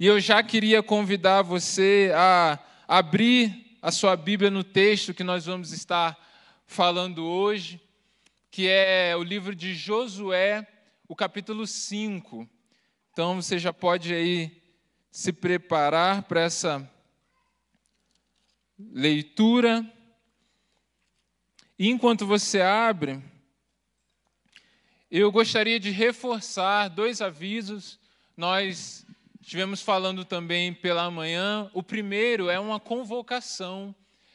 E eu já queria convidar você a abrir a sua Bíblia no texto que nós vamos estar falando hoje, que é o livro de Josué, o capítulo 5. Então você já pode aí se preparar para essa leitura. E enquanto você abre, eu gostaria de reforçar dois avisos. Nós estivemos falando também pela manhã. O primeiro é uma convocação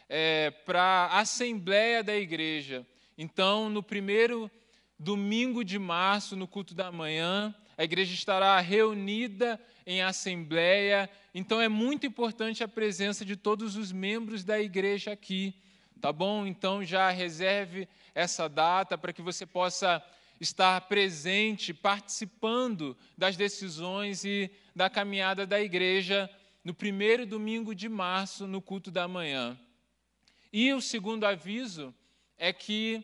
é, para a Assembleia da Igreja. Então, no primeiro domingo de março, no culto da manhã, a igreja estará reunida em assembleia. Então, é muito importante a presença de todos os membros da igreja aqui, tá bom? Então, já reserve essa data para que você possa estar presente, participando das decisões e da caminhada da igreja no primeiro domingo de março, no culto da manhã. E o segundo aviso é que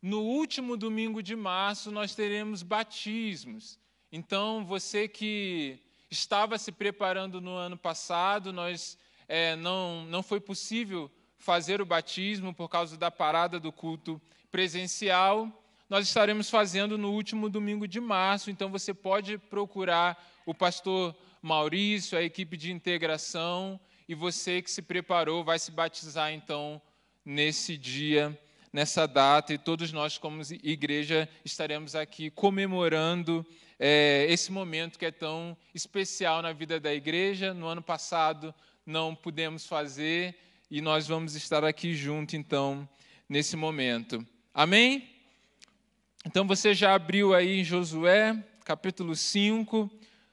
no último domingo de março nós teremos batismos. Então, você que estava se preparando no ano passado, nós é, não, não foi possível fazer o batismo por causa da parada do culto presencial nós estaremos fazendo no último domingo de março, então você pode procurar o pastor Maurício, a equipe de integração, e você que se preparou vai se batizar então nesse dia, nessa data, e todos nós, como igreja, estaremos aqui comemorando é, esse momento que é tão especial na vida da igreja. No ano passado não pudemos fazer, e nós vamos estar aqui junto então nesse momento. Amém? Então você já abriu aí em Josué, capítulo 5.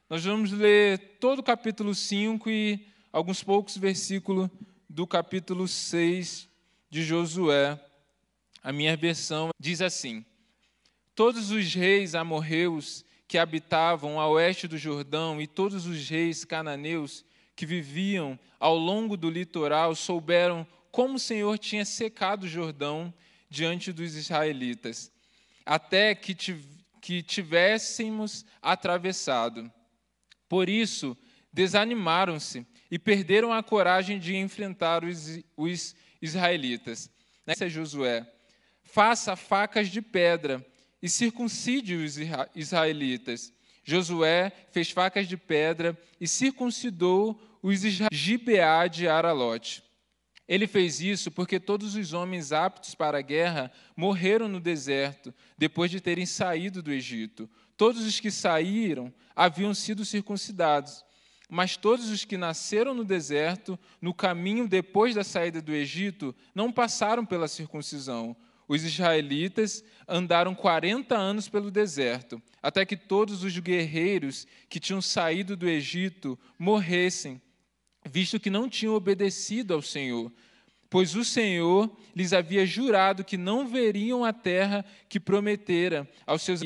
Nós vamos ler todo o capítulo 5 e alguns poucos versículos do capítulo 6 de Josué. A minha versão diz assim: Todos os reis amorreus que habitavam a oeste do Jordão e todos os reis cananeus que viviam ao longo do litoral souberam como o Senhor tinha secado o Jordão diante dos israelitas até que, que tivéssemos atravessado. Por isso, desanimaram-se e perderam a coragem de enfrentar os, os israelitas. Nessa é Josué: faça facas de pedra e circuncide os israelitas. Josué fez facas de pedra e circuncidou os Gibeá de Aralote. Ele fez isso porque todos os homens aptos para a guerra morreram no deserto, depois de terem saído do Egito. Todos os que saíram haviam sido circuncidados. Mas todos os que nasceram no deserto, no caminho depois da saída do Egito, não passaram pela circuncisão. Os israelitas andaram 40 anos pelo deserto, até que todos os guerreiros que tinham saído do Egito morressem visto que não tinham obedecido ao Senhor, pois o Senhor lhes havia jurado que não veriam a terra que prometera aos seus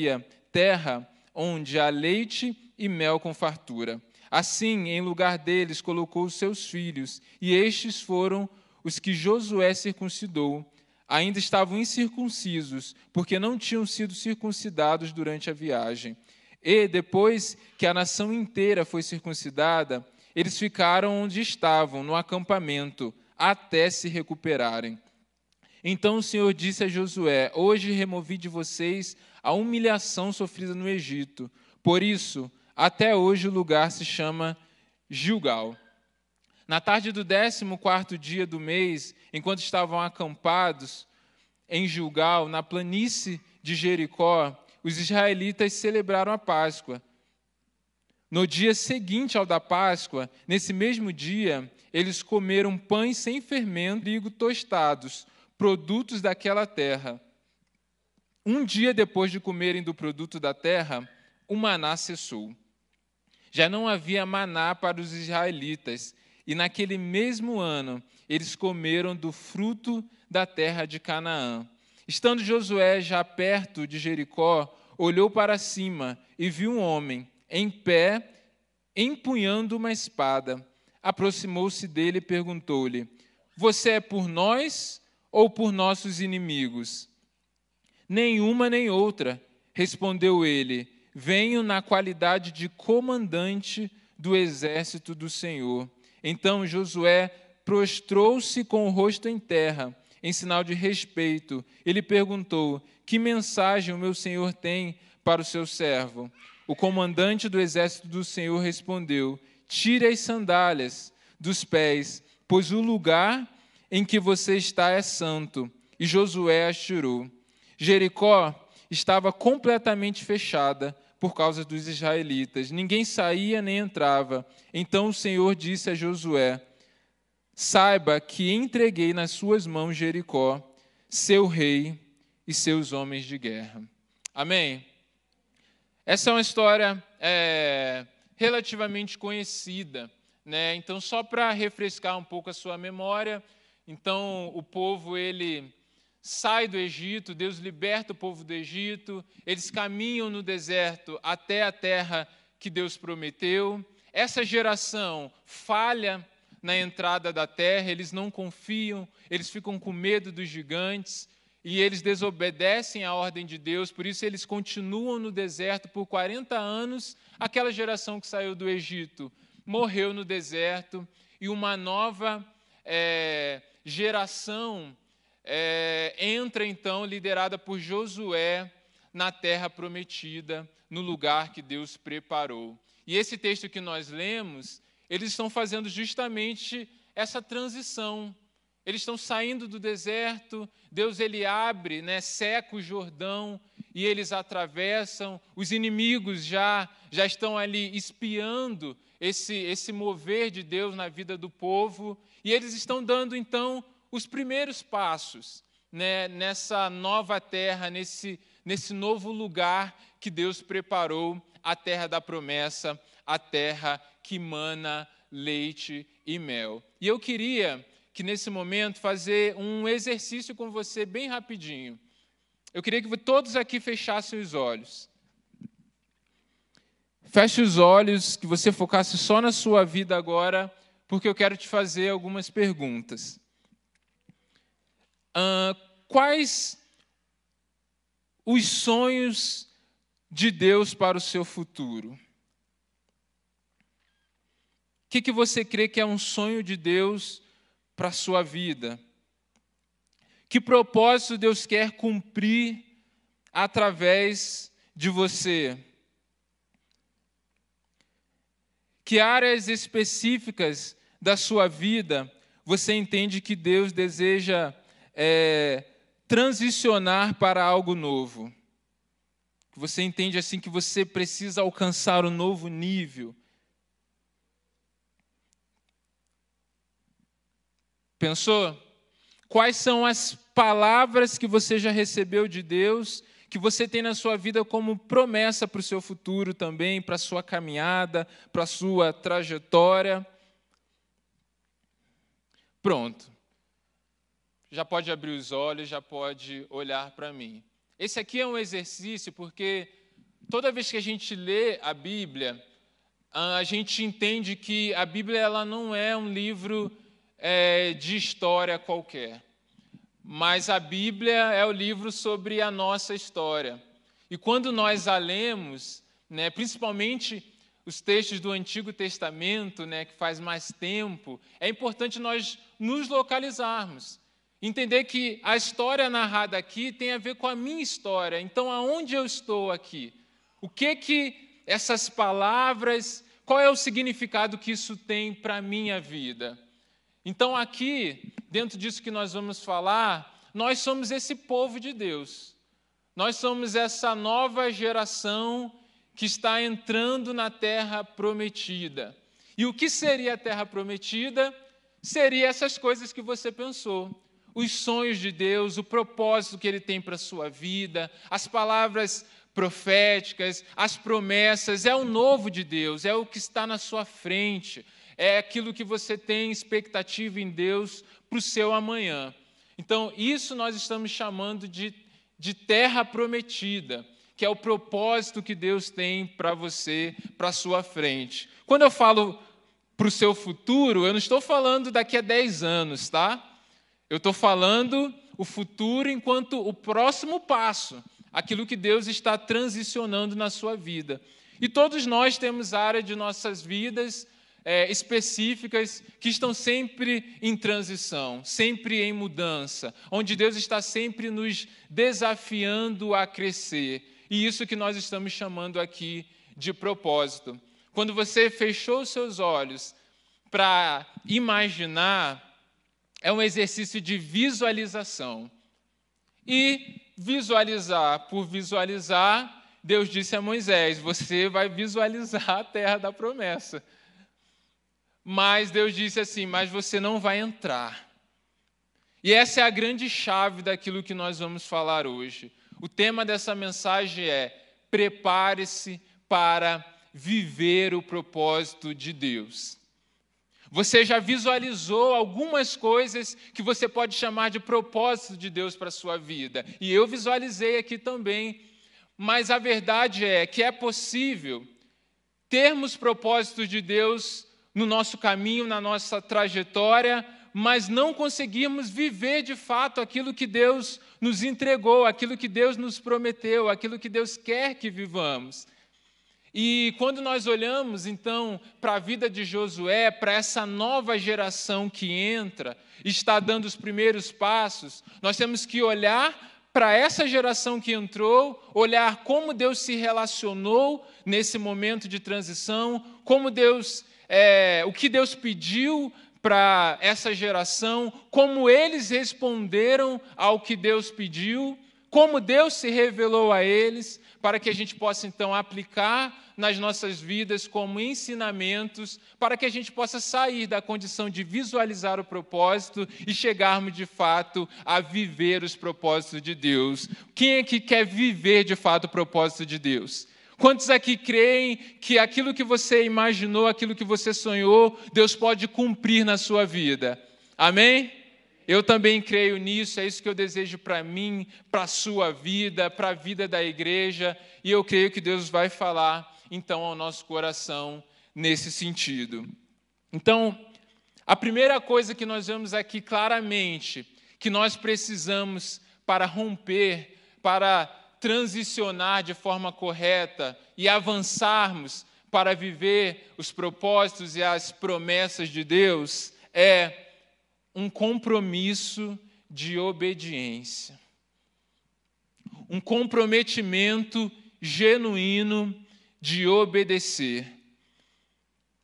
terra onde há leite e mel com fartura. Assim, em lugar deles, colocou seus filhos, e estes foram os que Josué circuncidou. Ainda estavam incircuncisos, porque não tinham sido circuncidados durante a viagem. E, depois que a nação inteira foi circuncidada, eles ficaram onde estavam, no acampamento, até se recuperarem. Então o Senhor disse a Josué: Hoje removi de vocês a humilhação sofrida no Egito. Por isso, até hoje o lugar se chama Gilgal. Na tarde do 14 dia do mês, enquanto estavam acampados em Gilgal, na planície de Jericó, os israelitas celebraram a Páscoa. No dia seguinte ao da Páscoa, nesse mesmo dia, eles comeram pães sem fermento, trigo tostados, produtos daquela terra. Um dia depois de comerem do produto da terra, o maná cessou. Já não havia maná para os israelitas, e naquele mesmo ano eles comeram do fruto da terra de Canaã. Estando Josué já perto de Jericó, olhou para cima e viu um homem em pé, empunhando uma espada. Aproximou-se dele e perguntou-lhe: Você é por nós ou por nossos inimigos? Nenhuma nem outra, respondeu ele. Venho na qualidade de comandante do exército do Senhor. Então Josué prostrou-se com o rosto em terra, em sinal de respeito. Ele perguntou: Que mensagem o meu senhor tem para o seu servo? O comandante do exército do Senhor respondeu: Tire as sandálias dos pés, pois o lugar em que você está é santo. E Josué as tirou. Jericó estava completamente fechada por causa dos israelitas. Ninguém saía nem entrava. Então o Senhor disse a Josué: Saiba que entreguei nas suas mãos Jericó, seu rei e seus homens de guerra. Amém? Essa é uma história é, relativamente conhecida. Né? Então, só para refrescar um pouco a sua memória, então o povo ele sai do Egito, Deus liberta o povo do Egito, eles caminham no deserto até a terra que Deus prometeu. Essa geração falha na entrada da terra, eles não confiam, eles ficam com medo dos gigantes e eles desobedecem à ordem de Deus, por isso eles continuam no deserto por 40 anos. Aquela geração que saiu do Egito morreu no deserto e uma nova é, geração é, entra então, liderada por Josué, na terra prometida, no lugar que Deus preparou. E esse texto que nós lemos, eles estão fazendo justamente essa transição. Eles estão saindo do deserto, Deus ele abre, né, seca o Jordão e eles atravessam. Os inimigos já já estão ali espiando esse esse mover de Deus na vida do povo e eles estão dando então os primeiros passos né, nessa nova terra, nesse, nesse novo lugar que Deus preparou a terra da promessa, a terra que mana leite e mel. E eu queria que nesse momento fazer um exercício com você bem rapidinho. Eu queria que todos aqui fechassem os olhos. Feche os olhos, que você focasse só na sua vida agora, porque eu quero te fazer algumas perguntas. Uh, quais os sonhos de Deus para o seu futuro? O que, que você crê que é um sonho de Deus para a sua vida? Que propósito Deus quer cumprir através de você? Que áreas específicas da sua vida você entende que Deus deseja é, transicionar para algo novo. Você entende assim que você precisa alcançar um novo nível. Pensou? Quais são as palavras que você já recebeu de Deus, que você tem na sua vida como promessa para o seu futuro também, para a sua caminhada, para a sua trajetória? Pronto já pode abrir os olhos, já pode olhar para mim. Esse aqui é um exercício porque toda vez que a gente lê a Bíblia, a gente entende que a Bíblia ela não é um livro é, de história qualquer, mas a Bíblia é o livro sobre a nossa história. E quando nós a lemos, né, principalmente os textos do Antigo Testamento, né, que faz mais tempo, é importante nós nos localizarmos. Entender que a história narrada aqui tem a ver com a minha história. Então, aonde eu estou aqui? O que que essas palavras, qual é o significado que isso tem para a minha vida? Então, aqui, dentro disso que nós vamos falar, nós somos esse povo de Deus. Nós somos essa nova geração que está entrando na terra prometida. E o que seria a terra prometida? Seria essas coisas que você pensou os sonhos de Deus, o propósito que Ele tem para a sua vida, as palavras proféticas, as promessas, é o novo de Deus, é o que está na sua frente, é aquilo que você tem expectativa em Deus para o seu amanhã. Então, isso nós estamos chamando de, de terra prometida, que é o propósito que Deus tem para você, para a sua frente. Quando eu falo para o seu futuro, eu não estou falando daqui a 10 anos, tá? Eu estou falando o futuro enquanto o próximo passo, aquilo que Deus está transicionando na sua vida. E todos nós temos áreas de nossas vidas é, específicas que estão sempre em transição, sempre em mudança, onde Deus está sempre nos desafiando a crescer. E isso que nós estamos chamando aqui de propósito. Quando você fechou seus olhos para imaginar, é um exercício de visualização. E visualizar por visualizar, Deus disse a Moisés: Você vai visualizar a terra da promessa. Mas Deus disse assim: Mas você não vai entrar. E essa é a grande chave daquilo que nós vamos falar hoje. O tema dessa mensagem é: prepare-se para viver o propósito de Deus. Você já visualizou algumas coisas que você pode chamar de propósito de Deus para a sua vida. E eu visualizei aqui também. Mas a verdade é que é possível termos propósitos de Deus no nosso caminho, na nossa trajetória, mas não conseguirmos viver de fato aquilo que Deus nos entregou, aquilo que Deus nos prometeu, aquilo que Deus quer que vivamos. E quando nós olhamos então para a vida de Josué, para essa nova geração que entra, está dando os primeiros passos, nós temos que olhar para essa geração que entrou, olhar como Deus se relacionou nesse momento de transição, como Deus, é, o que Deus pediu para essa geração, como eles responderam ao que Deus pediu, como Deus se revelou a eles, para que a gente possa então aplicar nas nossas vidas como ensinamentos, para que a gente possa sair da condição de visualizar o propósito e chegarmos de fato a viver os propósitos de Deus. Quem é que quer viver de fato o propósito de Deus? Quantos aqui creem que aquilo que você imaginou, aquilo que você sonhou, Deus pode cumprir na sua vida? Amém? Eu também creio nisso, é isso que eu desejo para mim, para a sua vida, para a vida da igreja, e eu creio que Deus vai falar então ao nosso coração nesse sentido. Então, a primeira coisa que nós vemos aqui claramente, que nós precisamos para romper, para transicionar de forma correta e avançarmos para viver os propósitos e as promessas de Deus, é um compromisso de obediência. Um comprometimento genuíno de obedecer.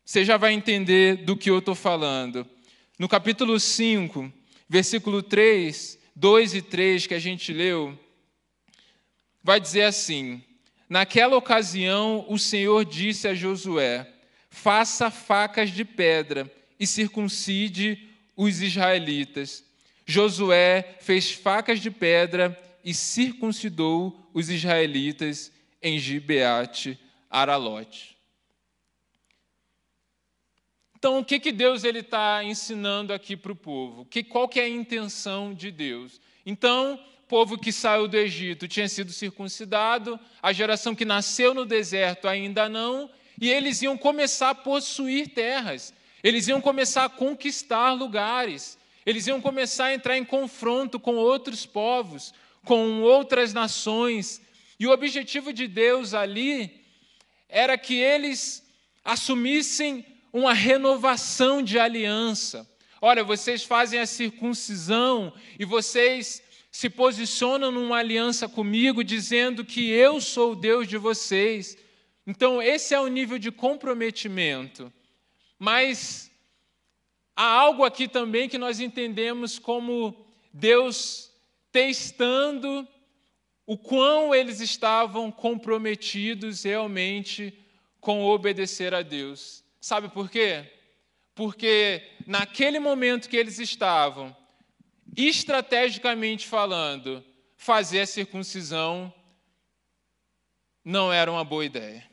Você já vai entender do que eu estou falando. No capítulo 5, versículo 3, 2 e 3 que a gente leu, vai dizer assim: Naquela ocasião, o Senhor disse a Josué: Faça facas de pedra e circuncide os israelitas. Josué fez facas de pedra e circuncidou os israelitas em Gibeate Aralote. Então, o que, que Deus ele está ensinando aqui para o povo? Que, qual que é a intenção de Deus? Então, o povo que saiu do Egito tinha sido circuncidado, a geração que nasceu no deserto ainda não, e eles iam começar a possuir terras. Eles iam começar a conquistar lugares, eles iam começar a entrar em confronto com outros povos, com outras nações. E o objetivo de Deus ali era que eles assumissem uma renovação de aliança. Olha, vocês fazem a circuncisão e vocês se posicionam numa aliança comigo, dizendo que eu sou o Deus de vocês. Então, esse é o nível de comprometimento. Mas há algo aqui também que nós entendemos como Deus testando o quão eles estavam comprometidos realmente com obedecer a Deus. Sabe por quê? Porque naquele momento que eles estavam, estrategicamente falando, fazer a circuncisão não era uma boa ideia.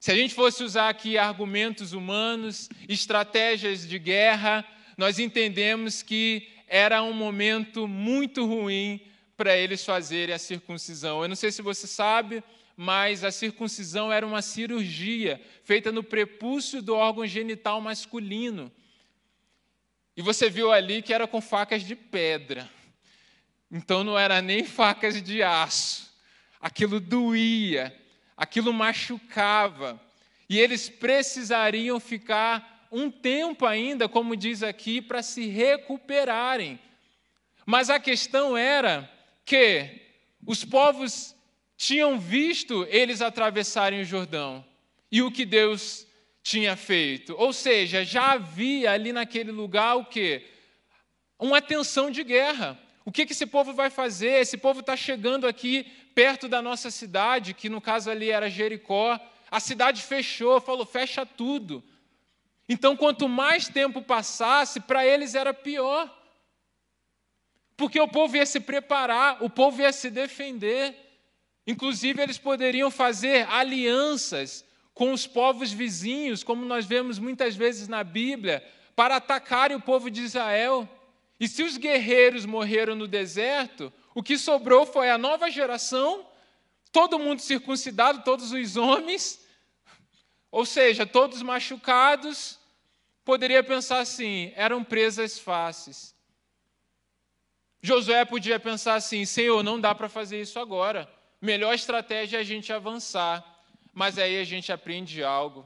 Se a gente fosse usar aqui argumentos humanos, estratégias de guerra, nós entendemos que era um momento muito ruim para eles fazerem a circuncisão. Eu não sei se você sabe, mas a circuncisão era uma cirurgia feita no prepúcio do órgão genital masculino. E você viu ali que era com facas de pedra. Então não era nem facas de aço. Aquilo doía aquilo machucava, e eles precisariam ficar um tempo ainda, como diz aqui, para se recuperarem. Mas a questão era que os povos tinham visto eles atravessarem o Jordão e o que Deus tinha feito. Ou seja, já havia ali naquele lugar o quê? Uma tensão de guerra. O que, esse povo vai fazer? Esse povo está chegando aqui perto da nossa cidade, que no caso ali era Jericó. A cidade fechou, falou: fecha tudo. Então, quanto mais tempo passasse, para eles era pior. Porque o povo ia se preparar, o povo ia se defender. Inclusive, eles poderiam fazer alianças com os povos vizinhos, como nós vemos muitas vezes na Bíblia, para atacarem o povo de Israel. E se os guerreiros morreram no deserto, o que sobrou foi a nova geração, todo mundo circuncidado, todos os homens, ou seja, todos machucados. Poderia pensar assim: eram presas fáceis. Josué podia pensar assim: Senhor, não dá para fazer isso agora. Melhor estratégia é a gente avançar. Mas aí a gente aprende algo: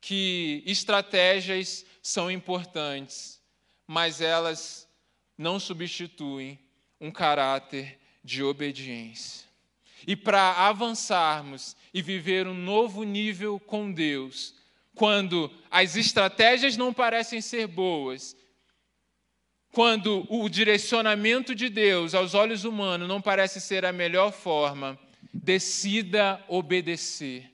que estratégias são importantes, mas elas não substituem um caráter de obediência. E para avançarmos e viver um novo nível com Deus, quando as estratégias não parecem ser boas, quando o direcionamento de Deus aos olhos humanos não parece ser a melhor forma, decida obedecer.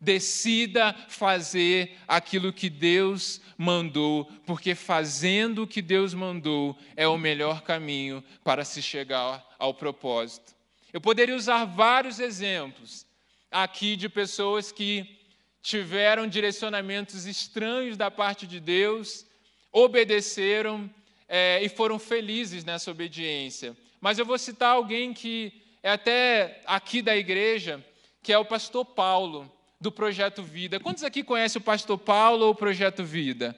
Decida fazer aquilo que Deus mandou, porque fazendo o que Deus mandou é o melhor caminho para se chegar ao propósito. Eu poderia usar vários exemplos aqui de pessoas que tiveram direcionamentos estranhos da parte de Deus, obedeceram é, e foram felizes nessa obediência. Mas eu vou citar alguém que é até aqui da igreja, que é o pastor Paulo do Projeto Vida. Quantos aqui conhecem o Pastor Paulo ou o Projeto Vida?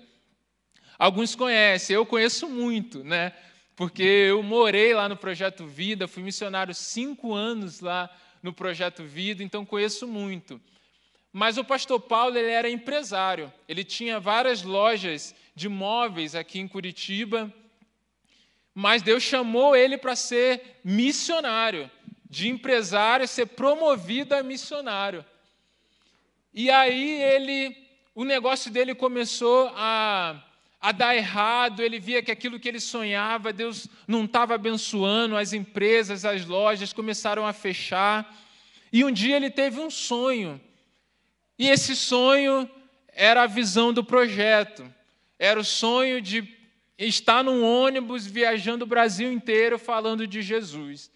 Alguns conhecem, eu conheço muito, né? Porque eu morei lá no Projeto Vida, fui missionário cinco anos lá no Projeto Vida, então conheço muito. Mas o pastor Paulo ele era empresário, ele tinha várias lojas de móveis aqui em Curitiba, mas Deus chamou ele para ser missionário, de empresário ser promovido a missionário. E aí ele, o negócio dele começou a, a dar errado, ele via que aquilo que ele sonhava, Deus não estava abençoando, as empresas, as lojas começaram a fechar. E um dia ele teve um sonho. E esse sonho era a visão do projeto. Era o sonho de estar num ônibus viajando o Brasil inteiro falando de Jesus.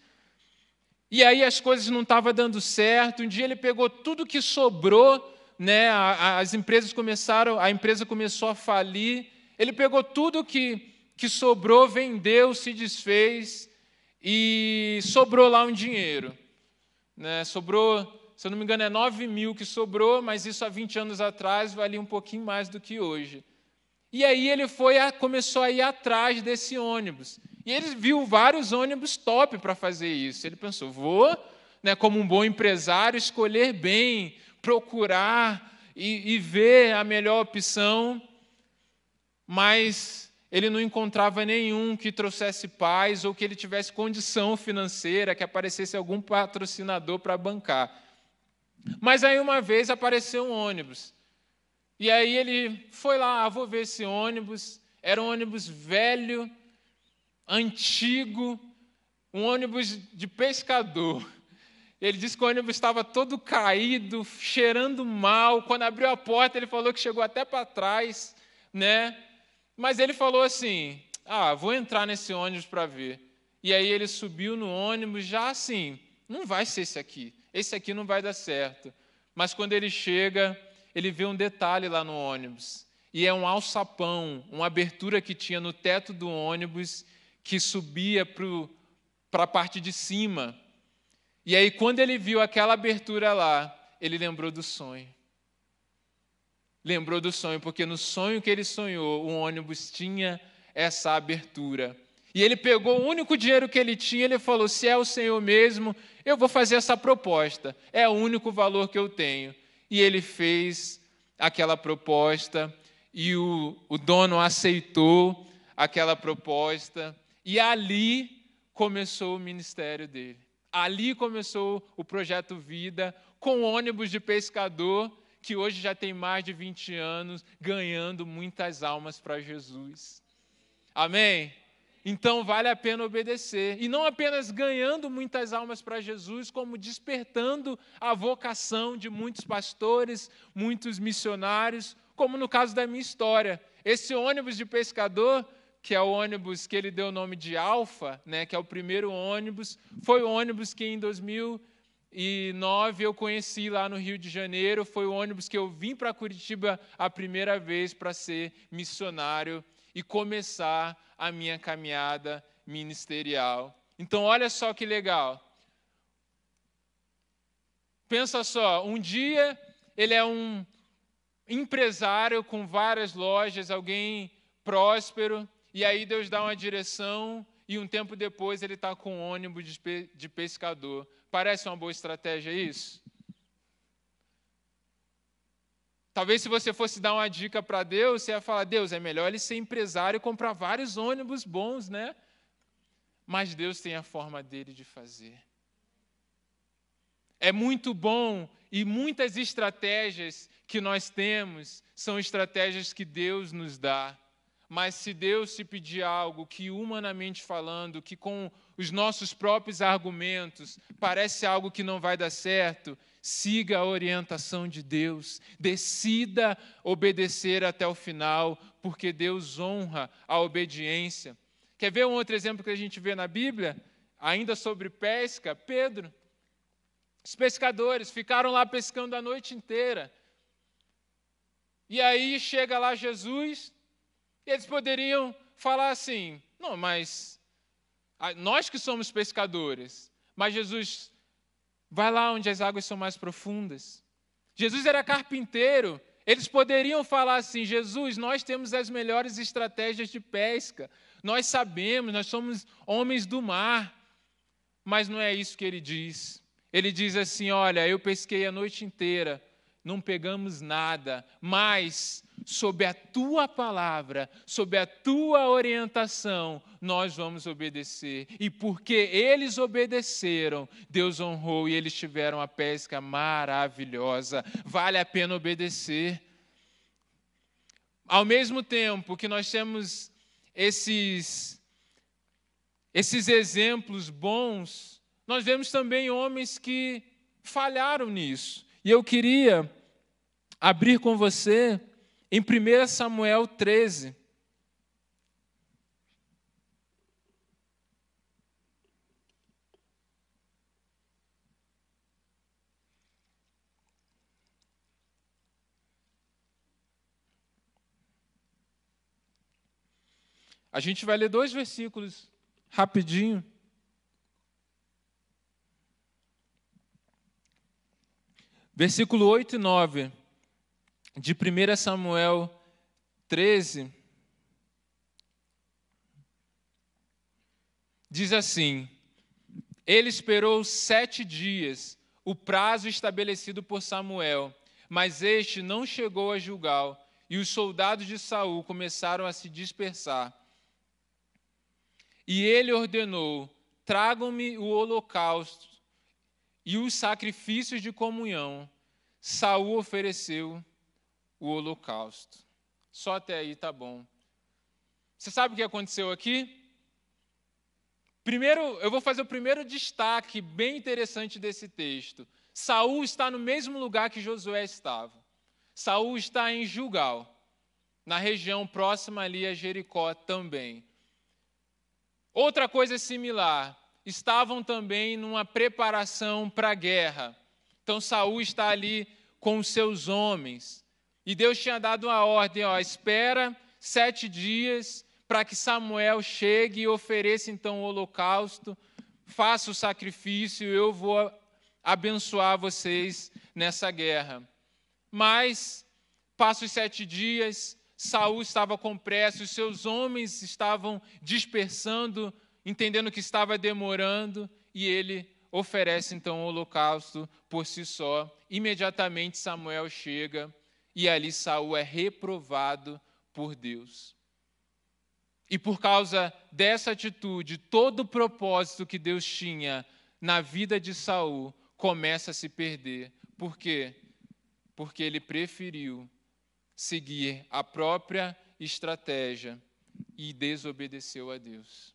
E aí as coisas não estavam dando certo. Um dia ele pegou tudo que sobrou, né? As empresas começaram, a empresa começou a falir. Ele pegou tudo que, que sobrou, vendeu, se desfez e sobrou lá um dinheiro. Né? Sobrou, se eu não me engano, é 9 mil que sobrou, mas isso há 20 anos atrás valia um pouquinho mais do que hoje. E aí ele foi, começou a ir atrás desse ônibus. E ele viu vários ônibus top para fazer isso. Ele pensou, vou, né, como um bom empresário, escolher bem, procurar e, e ver a melhor opção. Mas ele não encontrava nenhum que trouxesse paz ou que ele tivesse condição financeira, que aparecesse algum patrocinador para bancar. Mas aí uma vez apareceu um ônibus. E aí ele foi lá, ah, vou ver esse ônibus. Era um ônibus velho, antigo, um ônibus de pescador. Ele disse que o ônibus estava todo caído, cheirando mal. Quando abriu a porta, ele falou que chegou até para trás, né? Mas ele falou assim: "Ah, vou entrar nesse ônibus para ver". E aí ele subiu no ônibus já assim, não vai ser esse aqui. Esse aqui não vai dar certo. Mas quando ele chega, ele vê um detalhe lá no ônibus. E é um alçapão, uma abertura que tinha no teto do ônibus que subia para a parte de cima. E aí, quando ele viu aquela abertura lá, ele lembrou do sonho. Lembrou do sonho, porque no sonho que ele sonhou, o ônibus tinha essa abertura. E ele pegou o único dinheiro que ele tinha, ele falou: se é o Senhor mesmo, eu vou fazer essa proposta. É o único valor que eu tenho. E ele fez aquela proposta, e o, o dono aceitou aquela proposta, e ali começou o ministério dele. Ali começou o projeto Vida, com ônibus de pescador, que hoje já tem mais de 20 anos, ganhando muitas almas para Jesus. Amém? Então vale a pena obedecer. E não apenas ganhando muitas almas para Jesus, como despertando a vocação de muitos pastores, muitos missionários, como no caso da minha história. Esse ônibus de pescador, que é o ônibus que ele deu o nome de Alfa, né, que é o primeiro ônibus, foi o ônibus que em 2009 eu conheci lá no Rio de Janeiro, foi o ônibus que eu vim para Curitiba a primeira vez para ser missionário e começar a minha caminhada ministerial. Então, olha só que legal. Pensa só, um dia ele é um empresário com várias lojas, alguém próspero, e aí Deus dá uma direção e um tempo depois ele está com um ônibus de pescador. Parece uma boa estratégia isso? Talvez se você fosse dar uma dica para Deus, você ia falar: Deus, é melhor ele ser empresário e comprar vários ônibus bons, né? Mas Deus tem a forma dele de fazer. É muito bom e muitas estratégias que nós temos são estratégias que Deus nos dá. Mas se Deus te pedir algo que, humanamente falando, que com os nossos próprios argumentos parece algo que não vai dar certo, siga a orientação de Deus, decida obedecer até o final, porque Deus honra a obediência. Quer ver um outro exemplo que a gente vê na Bíblia? Ainda sobre pesca, Pedro. Os pescadores ficaram lá pescando a noite inteira. E aí chega lá Jesus, eles poderiam falar assim: não, mas nós que somos pescadores, mas Jesus Vai lá onde as águas são mais profundas. Jesus era carpinteiro. Eles poderiam falar assim: Jesus, nós temos as melhores estratégias de pesca. Nós sabemos, nós somos homens do mar. Mas não é isso que ele diz. Ele diz assim: Olha, eu pesquei a noite inteira, não pegamos nada, mas sob a tua palavra, sob a tua orientação, nós vamos obedecer. E porque eles obedeceram, Deus honrou e eles tiveram a pesca maravilhosa. Vale a pena obedecer. Ao mesmo tempo que nós temos esses esses exemplos bons, nós vemos também homens que falharam nisso. E eu queria abrir com você em 1 Samuel 13. A gente vai ler dois versículos rapidinho. Versículo 8 e 9 de 1 Samuel 13, diz assim: Ele esperou sete dias, o prazo estabelecido por Samuel, mas este não chegou a Gilgal, e os soldados de Saul começaram a se dispersar. E ele ordenou: Tragam-me o holocausto e os sacrifícios de comunhão. Saul ofereceu o holocausto. Só até aí tá bom. Você sabe o que aconteceu aqui? Primeiro, eu vou fazer o primeiro destaque bem interessante desse texto. Saul está no mesmo lugar que Josué estava. Saul está em Gilgal, na região próxima ali a Jericó também. Outra coisa similar, estavam também numa preparação para a guerra. Então Saul está ali com seus homens. E Deus tinha dado uma ordem, ó, espera sete dias para que Samuel chegue e ofereça então o holocausto, faça o sacrifício, eu vou abençoar vocês nessa guerra. Mas, passa os sete dias, Saul estava com pressa, os seus homens estavam dispersando, entendendo que estava demorando, e ele oferece então o holocausto por si só. Imediatamente Samuel chega e ali Saul é reprovado por Deus. E por causa dessa atitude, todo o propósito que Deus tinha na vida de Saul começa a se perder. Por quê? Porque ele preferiu seguir a própria estratégia e desobedeceu a Deus.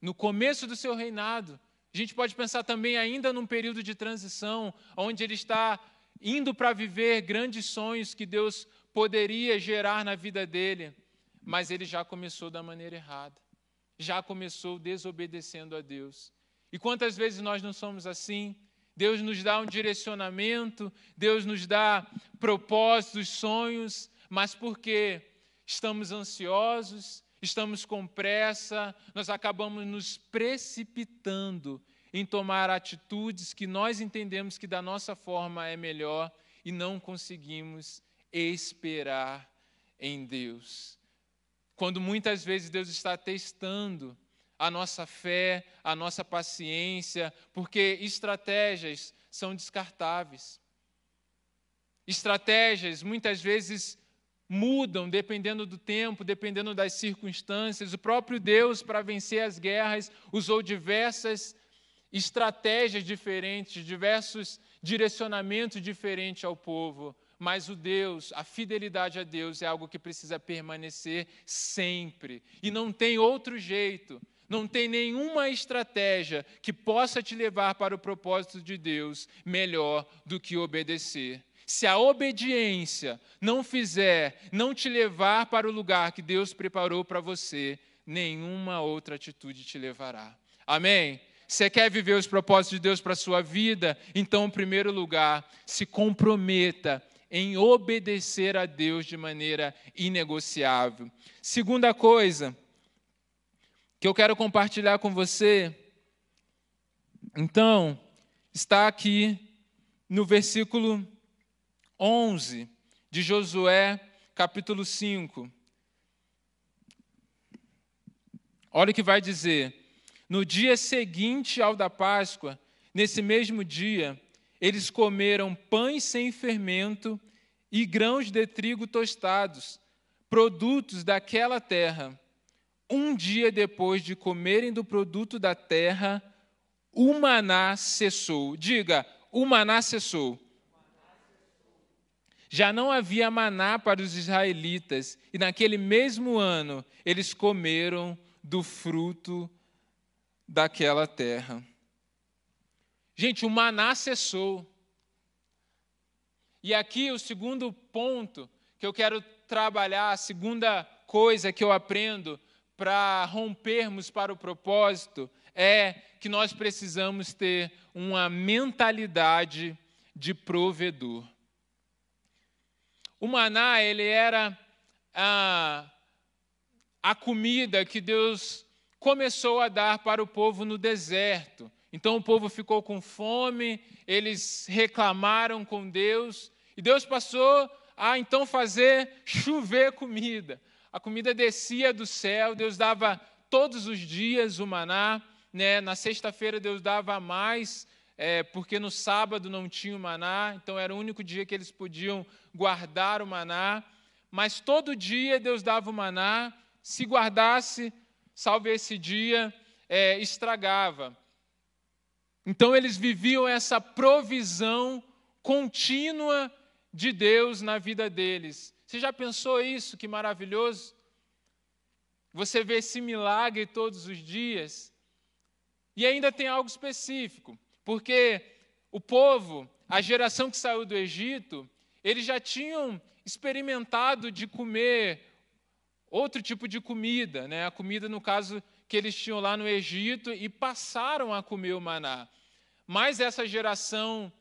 No começo do seu reinado, a gente pode pensar também ainda num período de transição, onde ele está indo para viver grandes sonhos que Deus poderia gerar na vida dele, mas ele já começou da maneira errada, já começou desobedecendo a Deus. E quantas vezes nós não somos assim? Deus nos dá um direcionamento, Deus nos dá propósitos, sonhos, mas porque estamos ansiosos, estamos com pressa, nós acabamos nos precipitando em tomar atitudes que nós entendemos que da nossa forma é melhor e não conseguimos esperar em Deus. Quando muitas vezes Deus está testando a nossa fé, a nossa paciência, porque estratégias são descartáveis. Estratégias muitas vezes mudam dependendo do tempo, dependendo das circunstâncias. O próprio Deus, para vencer as guerras, usou diversas estratégias diferentes, diversos direcionamentos diferentes ao povo. Mas o Deus, a fidelidade a Deus é algo que precisa permanecer sempre. E não tem outro jeito, não tem nenhuma estratégia que possa te levar para o propósito de Deus melhor do que obedecer. Se a obediência não fizer, não te levar para o lugar que Deus preparou para você, nenhuma outra atitude te levará. Amém? Você quer viver os propósitos de Deus para a sua vida? Então, em primeiro lugar, se comprometa em obedecer a Deus de maneira inegociável. Segunda coisa que eu quero compartilhar com você, então, está aqui no versículo 11 de Josué, capítulo 5. Olha o que vai dizer. No dia seguinte ao da Páscoa, nesse mesmo dia, eles comeram pães sem fermento e grãos de trigo tostados, produtos daquela terra. Um dia depois de comerem do produto da terra, o maná cessou. Diga, o maná cessou. Já não havia maná para os israelitas, e naquele mesmo ano eles comeram do fruto daquela terra. Gente, o maná cessou. E aqui o segundo ponto que eu quero trabalhar, a segunda coisa que eu aprendo para rompermos para o propósito, é que nós precisamos ter uma mentalidade de provedor. O maná, ele era a, a comida que Deus começou a dar para o povo no deserto. Então o povo ficou com fome, eles reclamaram com Deus, e Deus passou a então fazer chover comida. A comida descia do céu, Deus dava todos os dias o maná, né? na sexta-feira Deus dava mais, é, porque no sábado não tinha o maná, então era o único dia que eles podiam guardar o maná. Mas todo dia Deus dava o maná, se guardasse, salve esse dia, é, estragava. Então eles viviam essa provisão contínua de Deus na vida deles. Você já pensou isso? Que maravilhoso! Você vê esse milagre todos os dias. E ainda tem algo específico. Porque o povo, a geração que saiu do Egito, eles já tinham experimentado de comer outro tipo de comida, né? a comida, no caso, que eles tinham lá no Egito, e passaram a comer o maná. Mas essa geração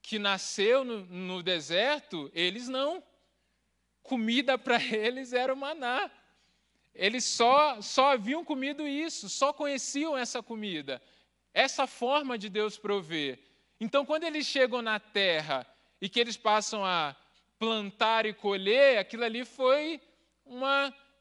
que nasceu no, no deserto, eles não. Comida para eles era o maná. Eles só, só haviam comido isso, só conheciam essa comida essa forma de Deus prover. Então, quando eles chegam na terra e que eles passam a plantar e colher, aquilo ali foi um,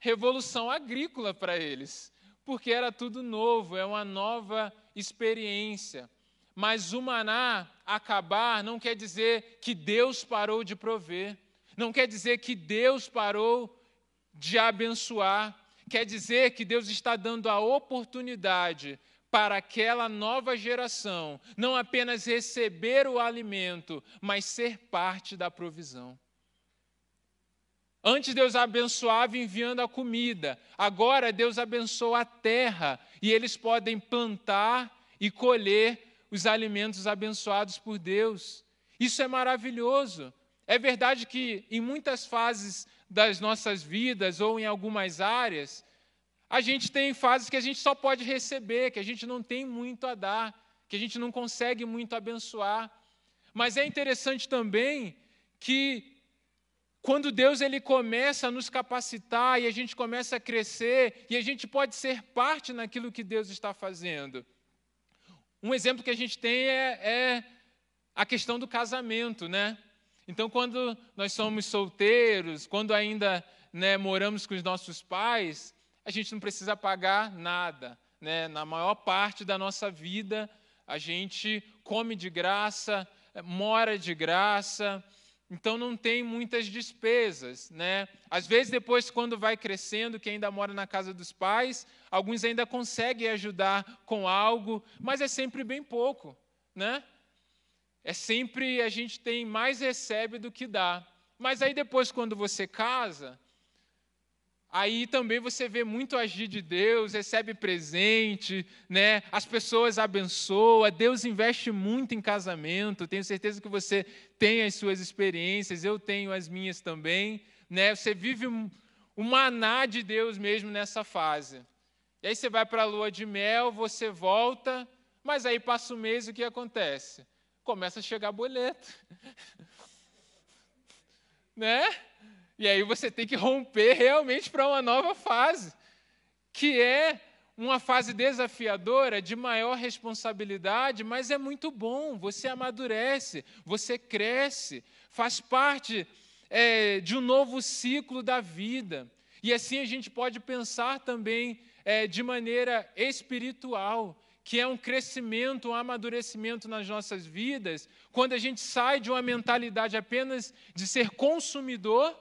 revolução agrícola para eles, porque era tudo novo, é uma nova experiência. Mas o maná acabar não quer dizer que Deus parou de prover, não quer dizer que Deus parou de abençoar, quer dizer que Deus está dando a oportunidade para aquela nova geração não apenas receber o alimento, mas ser parte da provisão. Antes Deus abençoava enviando a comida, agora Deus abençoa a terra e eles podem plantar e colher os alimentos abençoados por Deus. Isso é maravilhoso. É verdade que em muitas fases das nossas vidas ou em algumas áreas, a gente tem fases que a gente só pode receber, que a gente não tem muito a dar, que a gente não consegue muito abençoar. Mas é interessante também que quando Deus ele começa a nos capacitar e a gente começa a crescer e a gente pode ser parte naquilo que Deus está fazendo. Um exemplo que a gente tem é, é a questão do casamento, né? Então, quando nós somos solteiros, quando ainda né, moramos com os nossos pais, a gente não precisa pagar nada. Né? Na maior parte da nossa vida, a gente come de graça, mora de graça, então não tem muitas despesas, né? Às vezes depois quando vai crescendo, que ainda mora na casa dos pais, alguns ainda conseguem ajudar com algo, mas é sempre bem pouco, né? É sempre a gente tem mais recebe do que dá. Mas aí depois quando você casa, Aí também você vê muito agir de Deus, recebe presente, né? As pessoas abençoam, Deus investe muito em casamento. Tenho certeza que você tem as suas experiências, eu tenho as minhas também, né? Você vive um, um maná de Deus mesmo nessa fase. E aí você vai para a lua de mel, você volta, mas aí passa o mês, o que acontece? Começa a chegar boleto. né? E aí você tem que romper realmente para uma nova fase, que é uma fase desafiadora, de maior responsabilidade, mas é muito bom. Você amadurece, você cresce, faz parte é, de um novo ciclo da vida. E assim a gente pode pensar também é, de maneira espiritual, que é um crescimento, um amadurecimento nas nossas vidas, quando a gente sai de uma mentalidade apenas de ser consumidor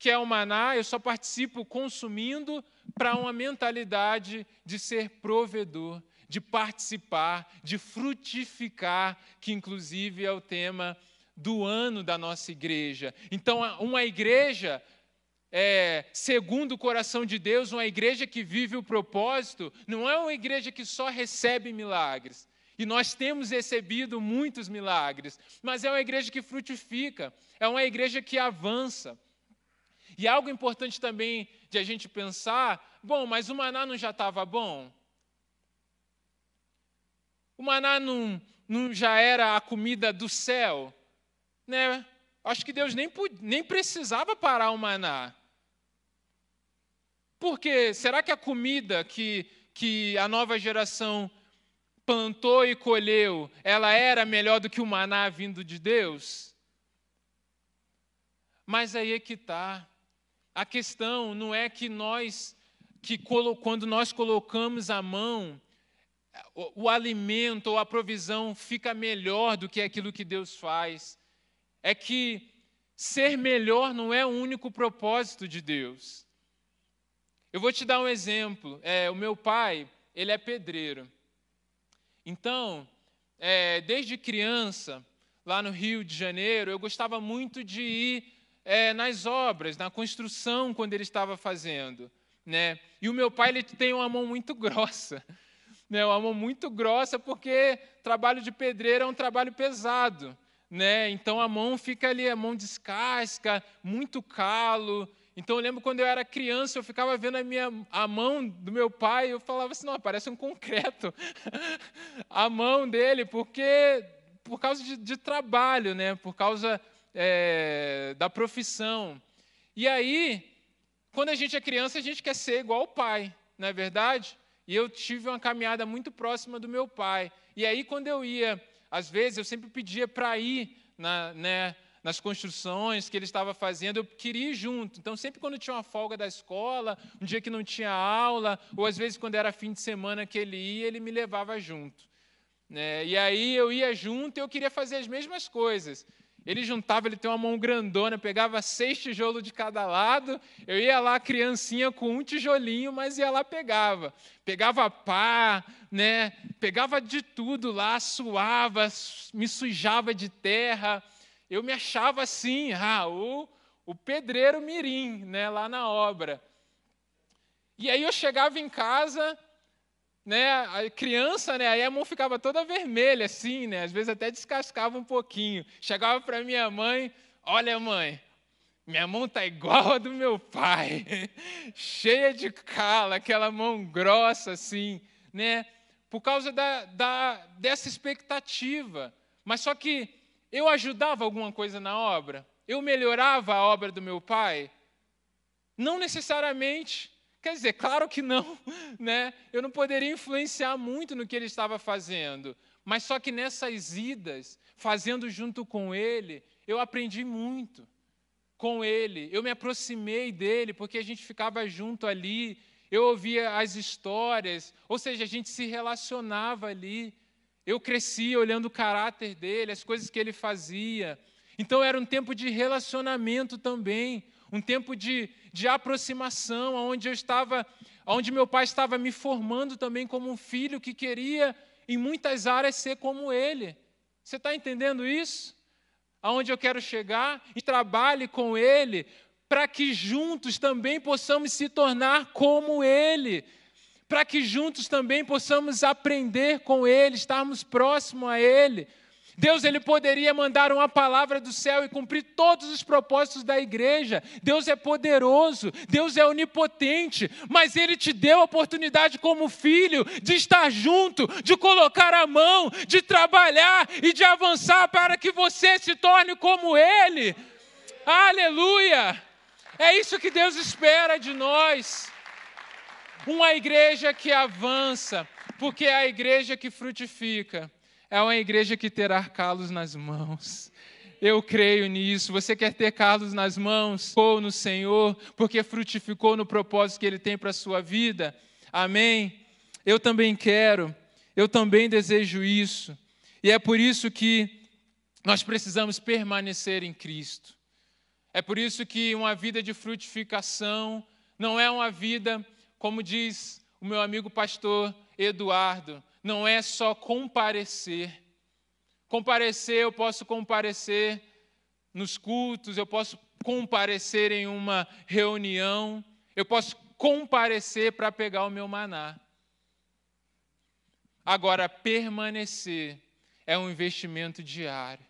que é o maná, eu só participo consumindo, para uma mentalidade de ser provedor, de participar, de frutificar, que inclusive é o tema do ano da nossa igreja. Então, uma igreja é, segundo o coração de Deus, uma igreja que vive o propósito, não é uma igreja que só recebe milagres. E nós temos recebido muitos milagres, mas é uma igreja que frutifica, é uma igreja que avança. E algo importante também de a gente pensar: bom, mas o maná não já estava bom? O maná não, não já era a comida do céu? Né? Acho que Deus nem, nem precisava parar o maná. Porque será que a comida que, que a nova geração plantou e colheu, ela era melhor do que o maná vindo de Deus? Mas aí é que está. A questão não é que nós, que quando nós colocamos a mão, o, o alimento ou a provisão fica melhor do que aquilo que Deus faz. É que ser melhor não é o único propósito de Deus. Eu vou te dar um exemplo. É, o meu pai, ele é pedreiro. Então, é, desde criança, lá no Rio de Janeiro, eu gostava muito de ir é, nas obras, na construção, quando ele estava fazendo. Né? E o meu pai ele tem uma mão muito grossa. Né? Uma mão muito grossa, porque trabalho de pedreiro é um trabalho pesado. Né? Então a mão fica ali, a mão descasca, muito calo. Então eu lembro quando eu era criança, eu ficava vendo a, minha, a mão do meu pai, eu falava assim, não, parece um concreto. a mão dele, porque por causa de, de trabalho, né? por causa é, da profissão. E aí, quando a gente é criança, a gente quer ser igual ao pai, não é verdade? E eu tive uma caminhada muito próxima do meu pai. E aí, quando eu ia, às vezes, eu sempre pedia para ir na, né, nas construções que ele estava fazendo, eu queria ir junto. Então, sempre quando tinha uma folga da escola, um dia que não tinha aula, ou às vezes quando era fim de semana que ele ia, ele me levava junto. Né? E aí eu ia junto e eu queria fazer as mesmas coisas. Ele juntava, ele tem uma mão grandona, pegava seis tijolos de cada lado. Eu ia lá, criancinha, com um tijolinho, mas ia lá, pegava. Pegava pá, né? pegava de tudo lá, suava, me sujava de terra eu me achava assim, ah, o, o pedreiro mirim, né, lá na obra. E aí eu chegava em casa, né, a criança, né, aí a mão ficava toda vermelha assim, né, às vezes até descascava um pouquinho. Chegava para minha mãe, olha mãe, minha mão tá igual a do meu pai, cheia de cala, aquela mão grossa assim, né, por causa da, da, dessa expectativa. Mas só que eu ajudava alguma coisa na obra? Eu melhorava a obra do meu pai? Não necessariamente. Quer dizer, claro que não, né? Eu não poderia influenciar muito no que ele estava fazendo, mas só que nessas idas, fazendo junto com ele, eu aprendi muito com ele. Eu me aproximei dele porque a gente ficava junto ali, eu ouvia as histórias, ou seja, a gente se relacionava ali. Eu cresci olhando o caráter dele, as coisas que ele fazia. Então era um tempo de relacionamento também, um tempo de, de aproximação, onde eu estava, onde meu pai estava me formando também como um filho que queria, em muitas áreas, ser como ele. Você está entendendo isso? Aonde eu quero chegar? E trabalhe com ele, para que juntos também possamos se tornar como ele para que juntos também possamos aprender com Ele, estarmos próximos a Ele. Deus ele poderia mandar uma palavra do céu e cumprir todos os propósitos da igreja. Deus é poderoso, Deus é onipotente, mas ele te deu a oportunidade como filho de estar junto, de colocar a mão, de trabalhar e de avançar para que você se torne como ele. Aleluia! É isso que Deus espera de nós. Uma igreja que avança, porque é a igreja que frutifica. É uma igreja que terá calos nas mãos. Eu creio nisso. Você quer ter calos nas mãos? Ou no Senhor, porque frutificou no propósito que Ele tem para a sua vida. Amém? Eu também quero. Eu também desejo isso. E é por isso que nós precisamos permanecer em Cristo. É por isso que uma vida de frutificação não é uma vida como diz o meu amigo pastor Eduardo, não é só comparecer. Comparecer, eu posso comparecer nos cultos, eu posso comparecer em uma reunião, eu posso comparecer para pegar o meu maná. Agora, permanecer é um investimento diário.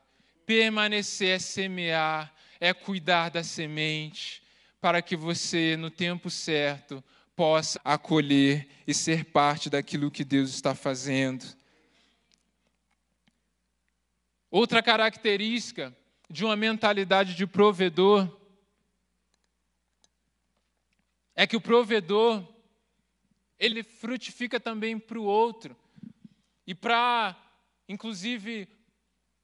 Permanecer é semear, é cuidar da semente, para que você, no tempo certo, possa acolher e ser parte daquilo que Deus está fazendo. Outra característica de uma mentalidade de provedor é que o provedor ele frutifica também para o outro. E para, inclusive,